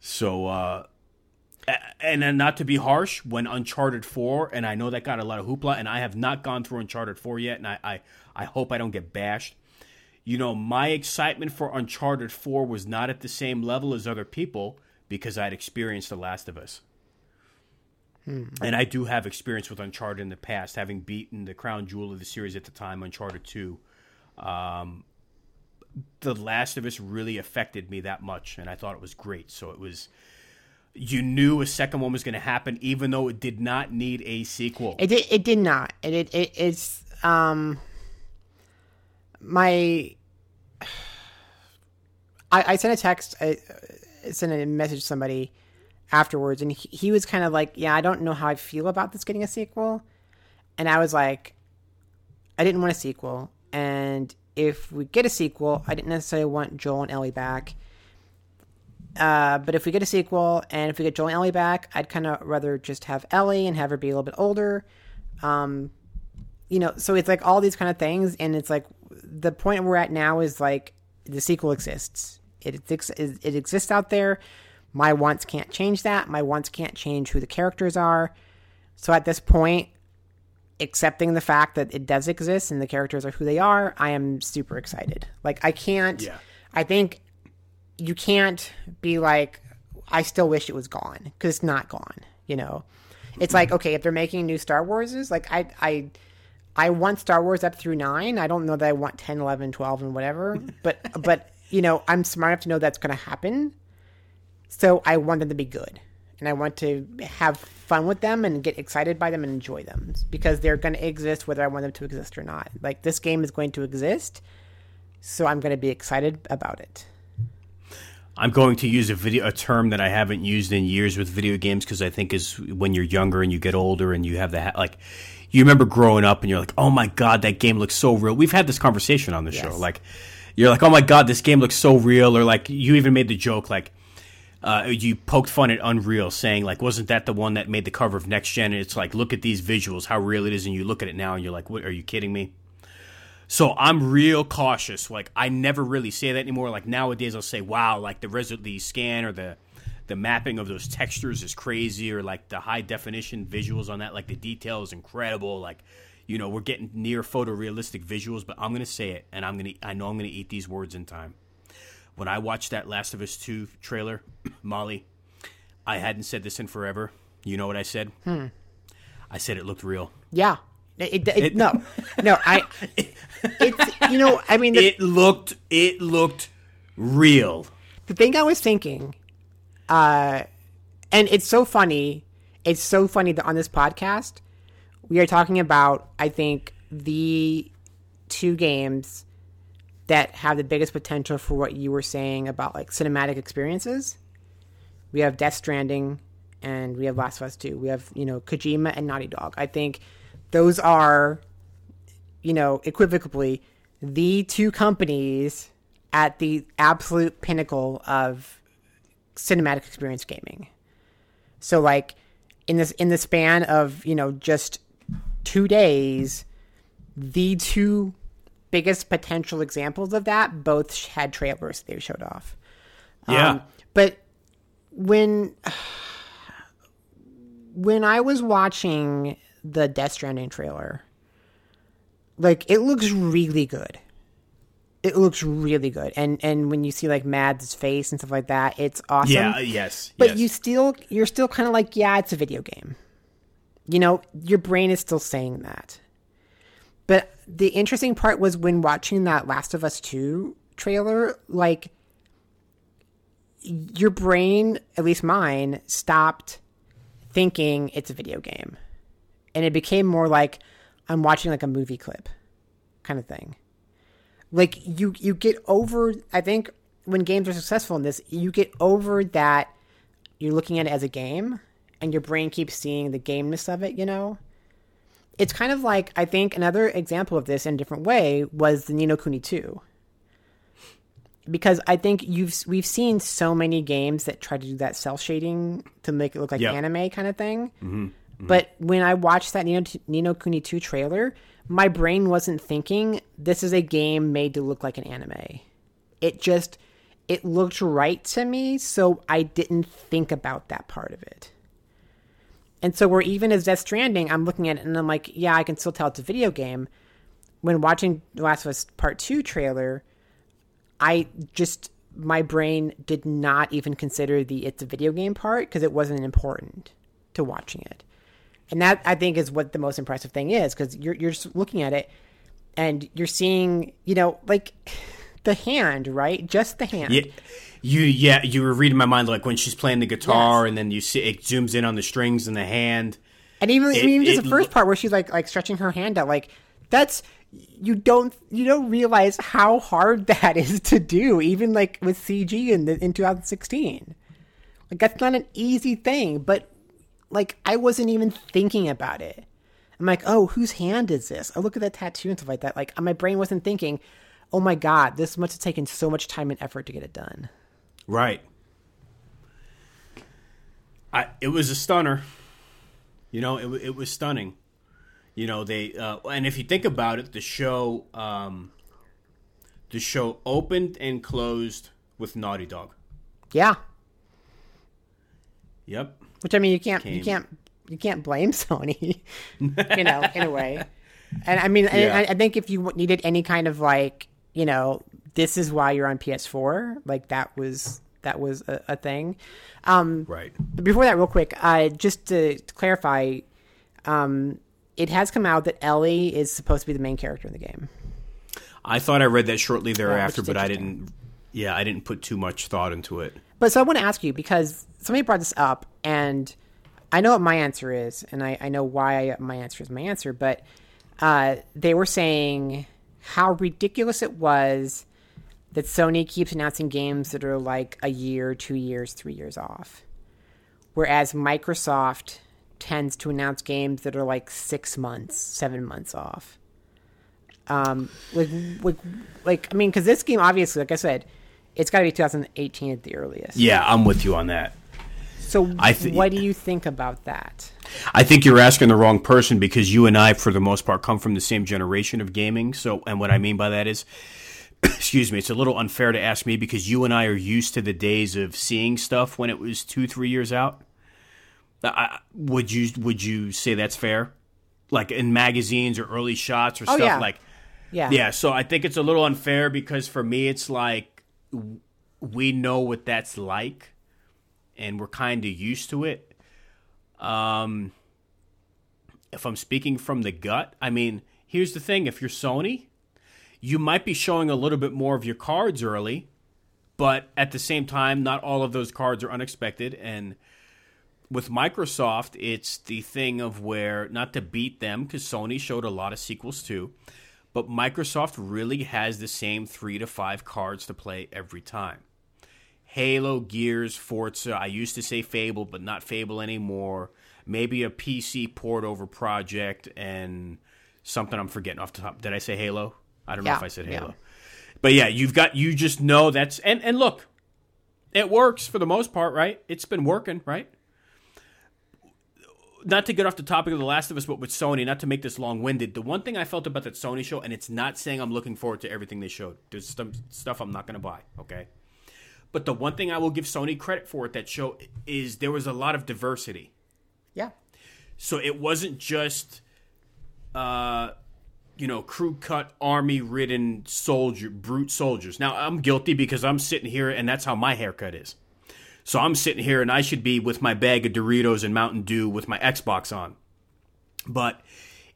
So, uh, and not to be harsh, when Uncharted 4, and I know that got a lot of hoopla, and I have not gone through Uncharted 4 yet, and I, I, I hope I don't get bashed. You know, my excitement for Uncharted 4 was not at the same level as other people because I'd experienced The Last of Us. Hmm. And I do have experience with Uncharted in the past, having beaten the crown jewel of the series at the time, Uncharted 2. Um, the Last of Us really affected me that much, and I thought it was great. So it was, you knew a second one was going to happen, even though it did not need a sequel. It did. It did not. It, it, it it's um my. I, I sent a text. I, sent a message to somebody afterwards, and he, he was kind of like, "Yeah, I don't know how I feel about this getting a sequel," and I was like, "I didn't want a sequel." And if we get a sequel, I didn't necessarily want Joel and Ellie back. Uh, but if we get a sequel and if we get Joel and Ellie back, I'd kind of rather just have Ellie and have her be a little bit older. Um, you know, so it's like all these kind of things, and it's like the point we're at now is like the sequel exists. It it exists out there. My wants can't change that. My wants can't change who the characters are. So at this point, accepting the fact that it does exist and the characters are who they are, I am super excited. Like I can't yeah. I think you can't be like I still wish it was gone cuz it's not gone, you know. It's like okay, if they're making new Star Warses, like I I I want Star Wars up through 9. I don't know that I want 10, 11, 12 and whatever, but but you know, I'm smart enough to know that's going to happen. So I want them to be good and I want to have fun with them and get excited by them and enjoy them because they're going to exist whether I want them to exist or not. Like this game is going to exist, so I'm going to be excited about it. I'm going to use a video a term that I haven't used in years with video games because I think is when you're younger and you get older and you have the like you remember growing up and you're like, "Oh my god, that game looks so real." We've had this conversation on the yes. show. Like you're like, "Oh my god, this game looks so real," or like you even made the joke like uh, you poked fun at Unreal, saying like, wasn't that the one that made the cover of Next Gen? And it's like, look at these visuals, how real it is, and you look at it now, and you're like, what? Are you kidding me? So I'm real cautious. Like I never really say that anymore. Like nowadays, I'll say, wow, like the res- the scan or the the mapping of those textures is crazy, or like the high definition visuals on that, like the detail is incredible. Like you know, we're getting near photorealistic visuals. But I'm gonna say it, and I'm gonna I know I'm gonna eat these words in time when I watched that Last of Us 2 trailer, Molly, I hadn't said this in forever. You know what I said? Hmm. I said it looked real. Yeah. It, it, it, no, no, I. It's you know, I mean, the, it looked it looked real. The thing I was thinking, uh, and it's so funny. It's so funny that on this podcast we are talking about. I think the two games that have the biggest potential for what you were saying about like cinematic experiences. We have Death Stranding and we have Last of Us 2. We have, you know, Kojima and Naughty Dog. I think those are, you know, equivocally the two companies at the absolute pinnacle of cinematic experience gaming. So like in this in the span of, you know, just 2 days, the two biggest potential examples of that both had trailers they showed off. Yeah. Um, but when when I was watching the Death Stranding trailer, like it looks really good. It looks really good, and and when you see like Mads' face and stuff like that, it's awesome. Yeah, yes. But yes. you still you're still kind of like, yeah, it's a video game. You know, your brain is still saying that. But the interesting part was when watching that Last of Us 2 trailer, like, your brain, at least mine, stopped thinking it's a video game. And it became more like I'm watching like a movie clip kind of thing. Like you you get over I think when games are successful in this, you get over that you're looking at it as a game and your brain keeps seeing the gameness of it, you know? It's kind of like I think another example of this in a different way was the Ni no Kuni 2 because I think you've we've seen so many games that try to do that cell shading to make it look like Yep. anime kind of thing. Mm-hmm. But when I watched that Nino, Ni no Kuni 2 trailer, my brain wasn't thinking this is a game made to look like an anime. It just it looked right to me, so I didn't think about that part of it. And so where even as Death Stranding, I'm looking at it and I'm like, yeah, I can still tell it's a video game. When watching The Last of Us Part 2 trailer, I just my brain did not even consider the it's a video game part because it wasn't important to watching it. And that I think is what the most impressive thing is because you're you're just looking at it and you're seeing, you know, like the hand, right? Just the hand. Yeah, you yeah you were reading my mind like when she's playing the guitar Yes. and then you see it zooms in on the strings and the hand. And even It- even just the first part where she's like like stretching her hand out, like that's you don't you don't realize how hard that is to do, even like with CG in the, in 2016. Like that's not an easy thing, but like I wasn't even thinking about it. I'm like, oh, whose hand is this? I look at that tattoo and stuff like that. Like my brain wasn't thinking, oh my god, this must have taken so much time and effort to get it done. Right. I it was a stunner. You know, it it was stunning. You know, they uh, and if you think about it, the show um, the show opened and closed with Naughty Dog. Yeah, Yep. Which I mean, you can't you can't you can't blame Sony, you know, in a way. And I mean, Yeah. I, I think if you needed any kind of like, you know, this is why you're on PS4, like that was that was a, a thing. Um, Right. but before that, real quick, uh, just to, to clarify, um, it has come out that Ellie is supposed to be the main character in the game. I thought I read that shortly thereafter, is but I didn't. Yeah, I didn't put too much thought into it. But so I want to ask you because somebody brought this up, and I know what my answer is, and I, I know why my answer is my answer. But uh, they were saying how ridiculous it was that Sony keeps announcing games that are like a year, two years, three years off, whereas Microsoft tends to announce games that are like six months, seven months off. Um, like, like, like I mean, because this game obviously, like I said, it's got to be 2018 at the earliest. Yeah, I'm with you on that. So, I thi- what do you think about that? I think you're asking the wrong person because you and I, for the most part, come from the same generation of gaming. So, and what I mean by that is, excuse me, it's a little unfair to ask me because you and I are used to the days of seeing stuff when it was two, three years out. I, would you would you say that's fair? Like in magazines or early shots or stuff Oh, yeah. like Yeah, yeah, so I think it's a little unfair because for me, it's like we know what that's like, and we're kind of used to it. Um, if I'm speaking from the gut, I mean, here's the thing: if you're Sony, you might be showing a little bit more of your cards early, but at the same time, not all of those cards are unexpected, and with Microsoft, it's the thing of where not to beat them because Sony showed a lot of sequels too, but Microsoft really has the same three to five cards to play every time. Halo, Gears, Forza. I used to say Fable, but not Fable anymore. Maybe a PC port over project and something I'm forgetting off the top. Did I say Halo? I don't know Yeah, if I said yeah. Halo. But yeah, you've got you just know that's and and look, it works for the most part, right? It's been working, right? Not to get off the topic of The Last of Us, but with Sony, not to make this long winded, the one thing I felt about that Sony show, and it's not saying I'm looking forward to everything they showed. There's some stuff I'm not going to buy, okay? But the one thing I will give Sony credit for at that show is there was a lot of diversity. yeah, So it wasn't just, uh, you know, crew cut, army ridden soldier, brute soldiers. Now I'm guilty because I'm sitting here and that's how my haircut is. So I'm sitting here and I should be with my bag of Doritos and Mountain Dew with my Xbox on. But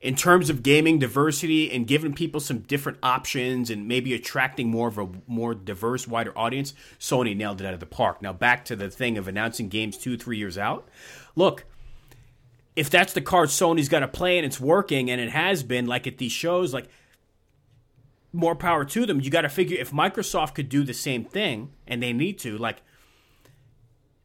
in terms of gaming diversity and giving people some different options and maybe attracting more of a more diverse, wider audience, Sony nailed it out of the park. Now back to the thing of announcing games two, three years out. Look, if that's the card Sony's got to play and it's working and it has been like at these shows, like more power to them. You got to figure if Microsoft could do the same thing and they need to, like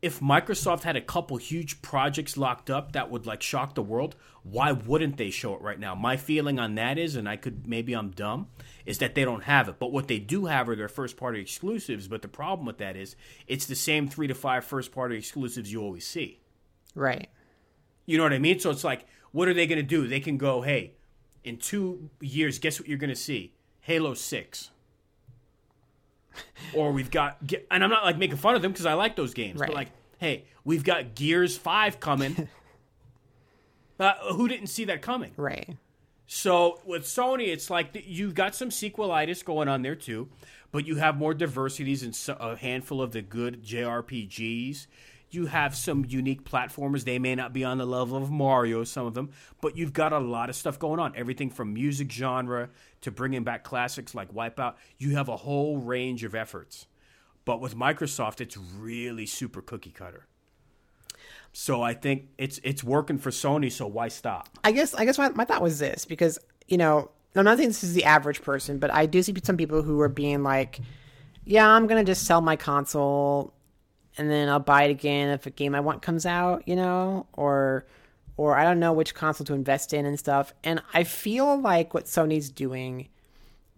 if Microsoft had a couple huge projects locked up that would like shock the world, why wouldn't they show it right now? My feeling on that is, and I could maybe I'm dumb, is that they don't have it. But what they do have are their first party exclusives. But the problem with that is it's the same three to five first party exclusives you always see. Right. You know what I mean? So it's like, what are they going to do? They can go, hey, in two years, guess what you're going to see? Halo 6. or we've got, and I'm not like making fun of them because I like those games, Right. but like, hey, we've got Gears 5 coming. uh, who didn't see that coming? Right. So with Sony, it's like you've got some sequelitis going on there too, but you have more diversities and so, a handful of the good JRPGs. You have some unique platformers. They may not be on the level of Mario, some of them, but you've got a lot of stuff going on. Everything from music genre to bringing back classics like Wipeout. You have a whole range of efforts. But with Microsoft, it's really super cookie cutter. So I think it's it's working for Sony. So why stop? I guess I guess my, my thought was this because you know I'm not saying this is the average person, but I do see some people who are being like, "Yeah, I'm gonna just sell my console, and then I'll buy it again if a game I want comes out," you know, or or I don't know which console to invest in and stuff. And I feel like what Sony's doing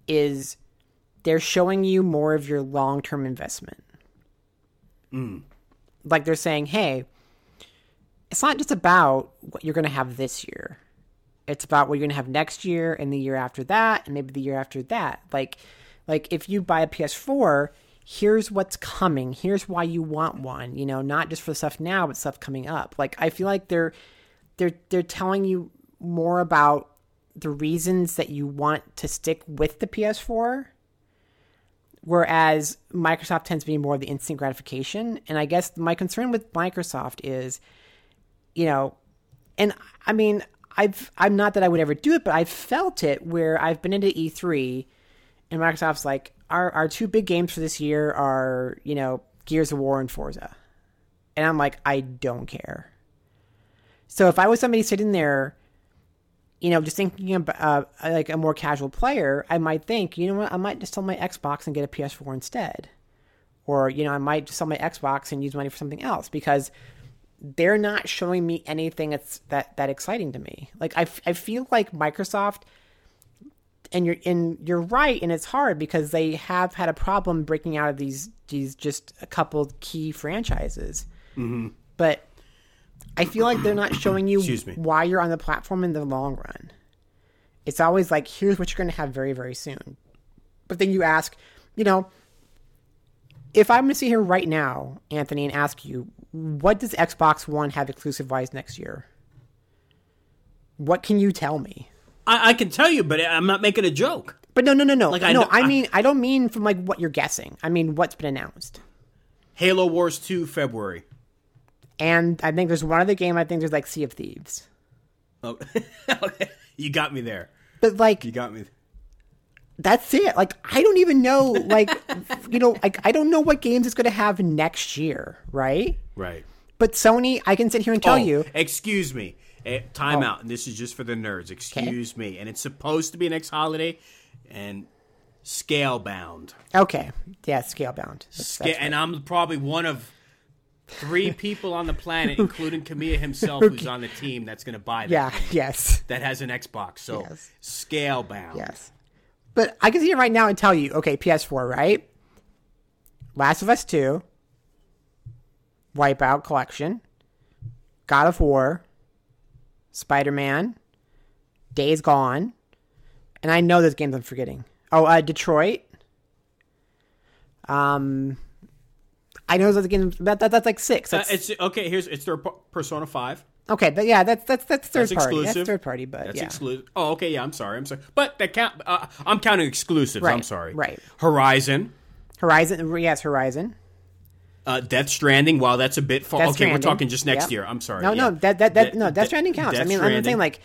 is they're showing you more of your long term investment. Hmm. Like they're saying, "Hey." It's not just about what you're going to have this year it's about what you're gonna have next year and the year after that and maybe the year after that like like if you buy a ps4 here's what's coming. Here's why you want one you know not just for stuff now but stuff coming up. Like i feel like they're they're they're telling you more about the reasons that you want to stick with the ps4 whereas microsoft tends to be more of the instant gratification. And i guess my concern with microsoft is you know and I mean, I've I'm not that I would ever do it, but I've felt it where I've been into E3 and Microsoft's like, our our two big games for this year are, you know, Gears of War and Forza. And I'm like, I don't care. So if I was somebody sitting there, you know, just thinking about uh, like a more casual player, I might think, you know what, I might just sell my Xbox and get a PS4 instead. Or, you know, I might just sell my Xbox and use money for something else because they're not showing me anything that's that that exciting to me. Like I, f- I feel like Microsoft and you're and you're right and it's hard because they have had a problem breaking out of these these just a couple key franchises. Mm-hmm. But I feel like they're not showing you why you're on the platform in the long run. It's always like here's what you're going to have very very soon. But then you ask, you know, if I'm going to sit here right now, Anthony, and ask you, what does Xbox One have exclusive wise next year? What can you tell me? I, I can tell you, but I'm not making a joke. But no, no, no, no. Like, I no, I I- mean, I don't mean from like what you're guessing. I mean what's been announced. Halo Wars 2 February. And I think there's one other game. I think there's like Sea of Thieves. Oh, okay. You got me there. But like You got me. that's it. Like I don't even know. Like you know, like I don't know what games it's going to have next year, right? Right. But Sony, I can sit here and tell oh, you. Excuse me. Eh, time Oh. out. And this is just for the nerds. Excuse me. And it's supposed to be next holiday and Scalebound. Okay, yeah, Scalebound. That's- Sca- that's and I'm probably one of three people on the planet, including Kamiya himself, who's on the team that's going to buy that. Yeah. Yes. That has an Xbox. So Yes. Scalebound. Yes. But I can see it right now and tell you, okay, PS4, right? Last of Us 2, Wipeout Collection, God of War, Spider Man, Days Gone, and I know there's games I'm forgetting. Oh, uh, Detroit. Um, I know those games. That, that that's like six. Uh, it's okay. Here's it's their Persona Five. okay, but yeah, that's that's that's third That's party. exclusive. That's third party, but That's yeah. exclusive. Oh, okay. Yeah, I'm sorry. I'm sorry. But that count. Uh, I'm counting exclusives. I'm sorry. right. Horizon, Horizon, yes, Horizon. Uh, Death Stranding. While that's a bit far. Death okay, we're talking just next Yep. year. I'm sorry. No, yeah. no, that that that De- no, Death Stranding counts. I Death mean, I'm saying like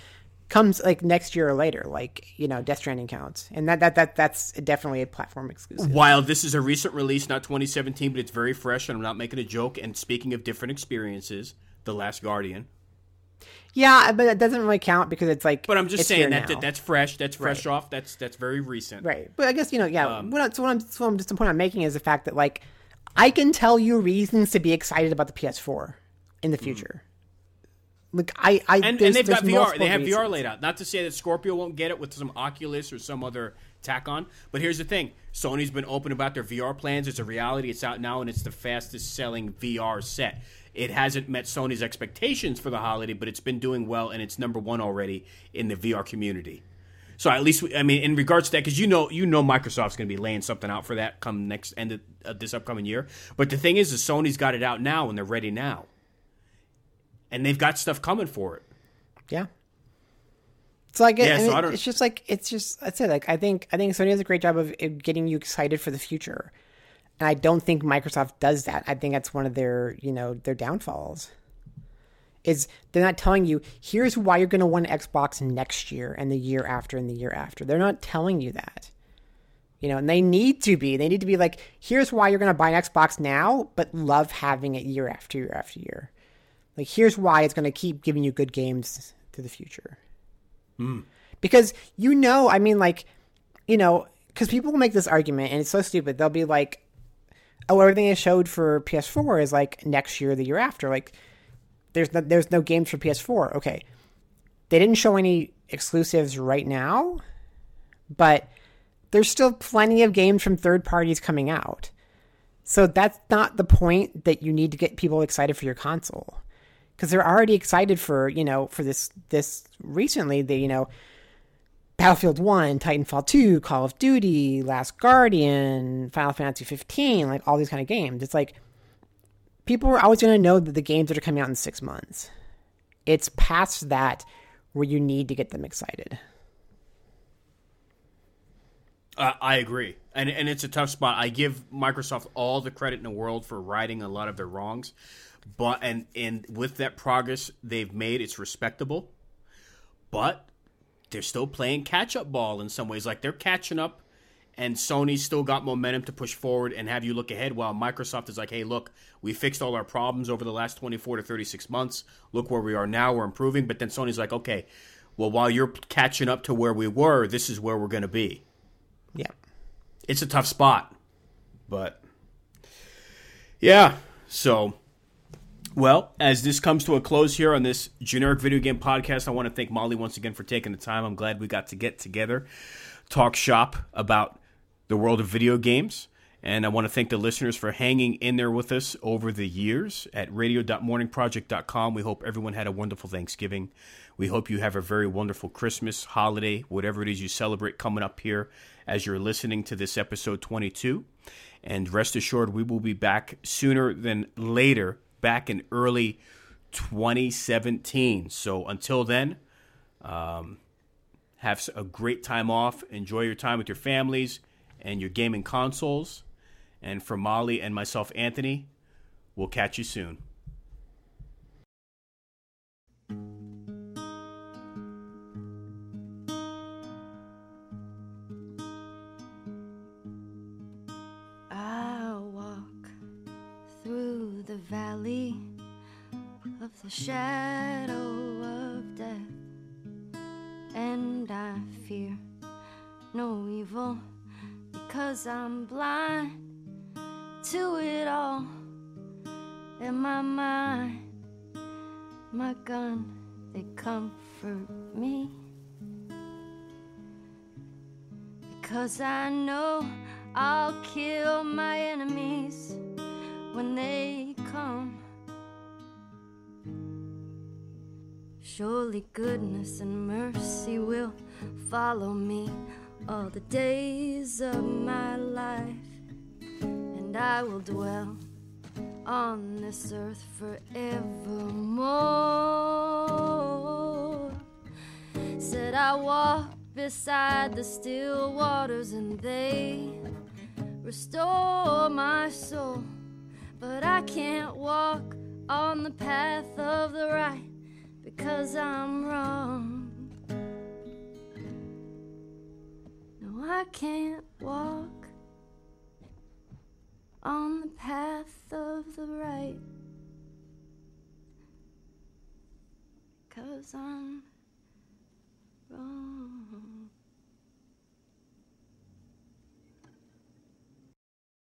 comes like next year or later, like you know, Death Stranding counts, and that that that that's definitely a platform exclusive. While this is a recent release, not 2017, but it's very fresh, and I'm not making a joke. And speaking of different experiences, The Last Guardian. Yeah, but it doesn't really count because it's like. But I'm just saying that, that that's fresh. That's fresh off. That's that's very recent. Right. But I guess, you know, yeah. Um, what, I- so what I'm, so I'm just the point I'm making is the fact that, like, I can tell you reasons to be excited about the PS4 in the future. Like, I. I Hmm. And, and they've got VR. They have VR laid out. Not to say that Scorpio won't get it with some Oculus or some other tack on. But here's the thing: Sony's been open about their VR plans. It's a reality. It's out now, and it's the fastest selling VR set. It hasn't met Sony's expectations for the holiday, but it's been doing well, and it's number one already in the VR community. So at least, I mean, in regards to that, because you know, you know, Microsoft's going to be laying something out for that come next end of, of this upcoming year. But the thing is, is Sony's got it out now, and they're ready now, and they've got stuff coming for it. Yeah. So I get, Yeah, so it- don't- it's just like it's just that's it. Like I think I think Sony does a great job of of getting you excited for the future, and I don't think Microsoft does that. I think that's one of their you know their downfalls. Is they're not telling you here's why you're going to want an Xbox next year and the year after and the year after. They're not telling you that. You know, and they need to be. They need to be like, here's why you're going to buy an Xbox now, but love having it year after year after year. Like, here's why it's going to keep giving you good games to the future. Hmm. Because you know, I mean, like, you know, because people will make this argument, and it's so stupid. They'll be like, "Oh, everything they showed for PS4 is like next year, the year after." Like, there's no, there's no games for PS4. Okay, they didn't show any exclusives right now, but there's still plenty of games from third parties coming out. So that's not the point that you need to get people excited for your console. Because they're already excited for, you know, for this this recently, they, you know, Battlefield 1, Titanfall 2, Call of Duty, Last Guardian, Final Fantasy 15, like all these kind of games. It's like people are always going to know that the games that are coming out in 6 months. It's past that where you need to get them excited. Uh, I agree, and and it's a tough spot. I give Microsoft all the credit in the world for righting a lot of their wrongs, but and and with that progress they've made, it's respectable. But they're still playing catch up ball in some ways. Like they're catching up, and Sony's still got momentum to push forward and have you look ahead. While Microsoft is like, hey, look, we fixed all our problems over the last twenty four to thirty six months. Look where we are now. We're improving. But then Sony's like, okay, well, while you're catching up to where we were, this is where we're going to be Yeah. it's a tough spot. But yeah, so well, as this comes to a close here on this generic video game podcast, I want to thank Molly once again for taking the time. I'm glad we got to get together, talk shop about the world of video games. And I want to thank the listeners for hanging in there with us over the years at radio.morningproject.com. We hope everyone had a wonderful Thanksgiving. We hope you have a very wonderful Christmas, holiday, whatever it is you celebrate coming up here as you're listening to this episode 22. And rest assured, we will be back sooner than later, back in early 2017. So until then, um, have a great time off. Enjoy your time with your families and your gaming consoles. And for Molly and myself, Anthony, we'll catch you soon. I walk through the valley of the shadow of death, and I fear no evil because I'm blind to it all. In my mind, my gun, they comfort me. Because I know I'll kill my enemies when they come. Surely goodness and mercy will follow me all the days of my life, and I will dwell on this earth forevermore. Said I walk beside the still waters and they restore my soul. But I can't walk on the path of the right because I'm wrong. I can't walk on the path of the right. Cause I'm wrong.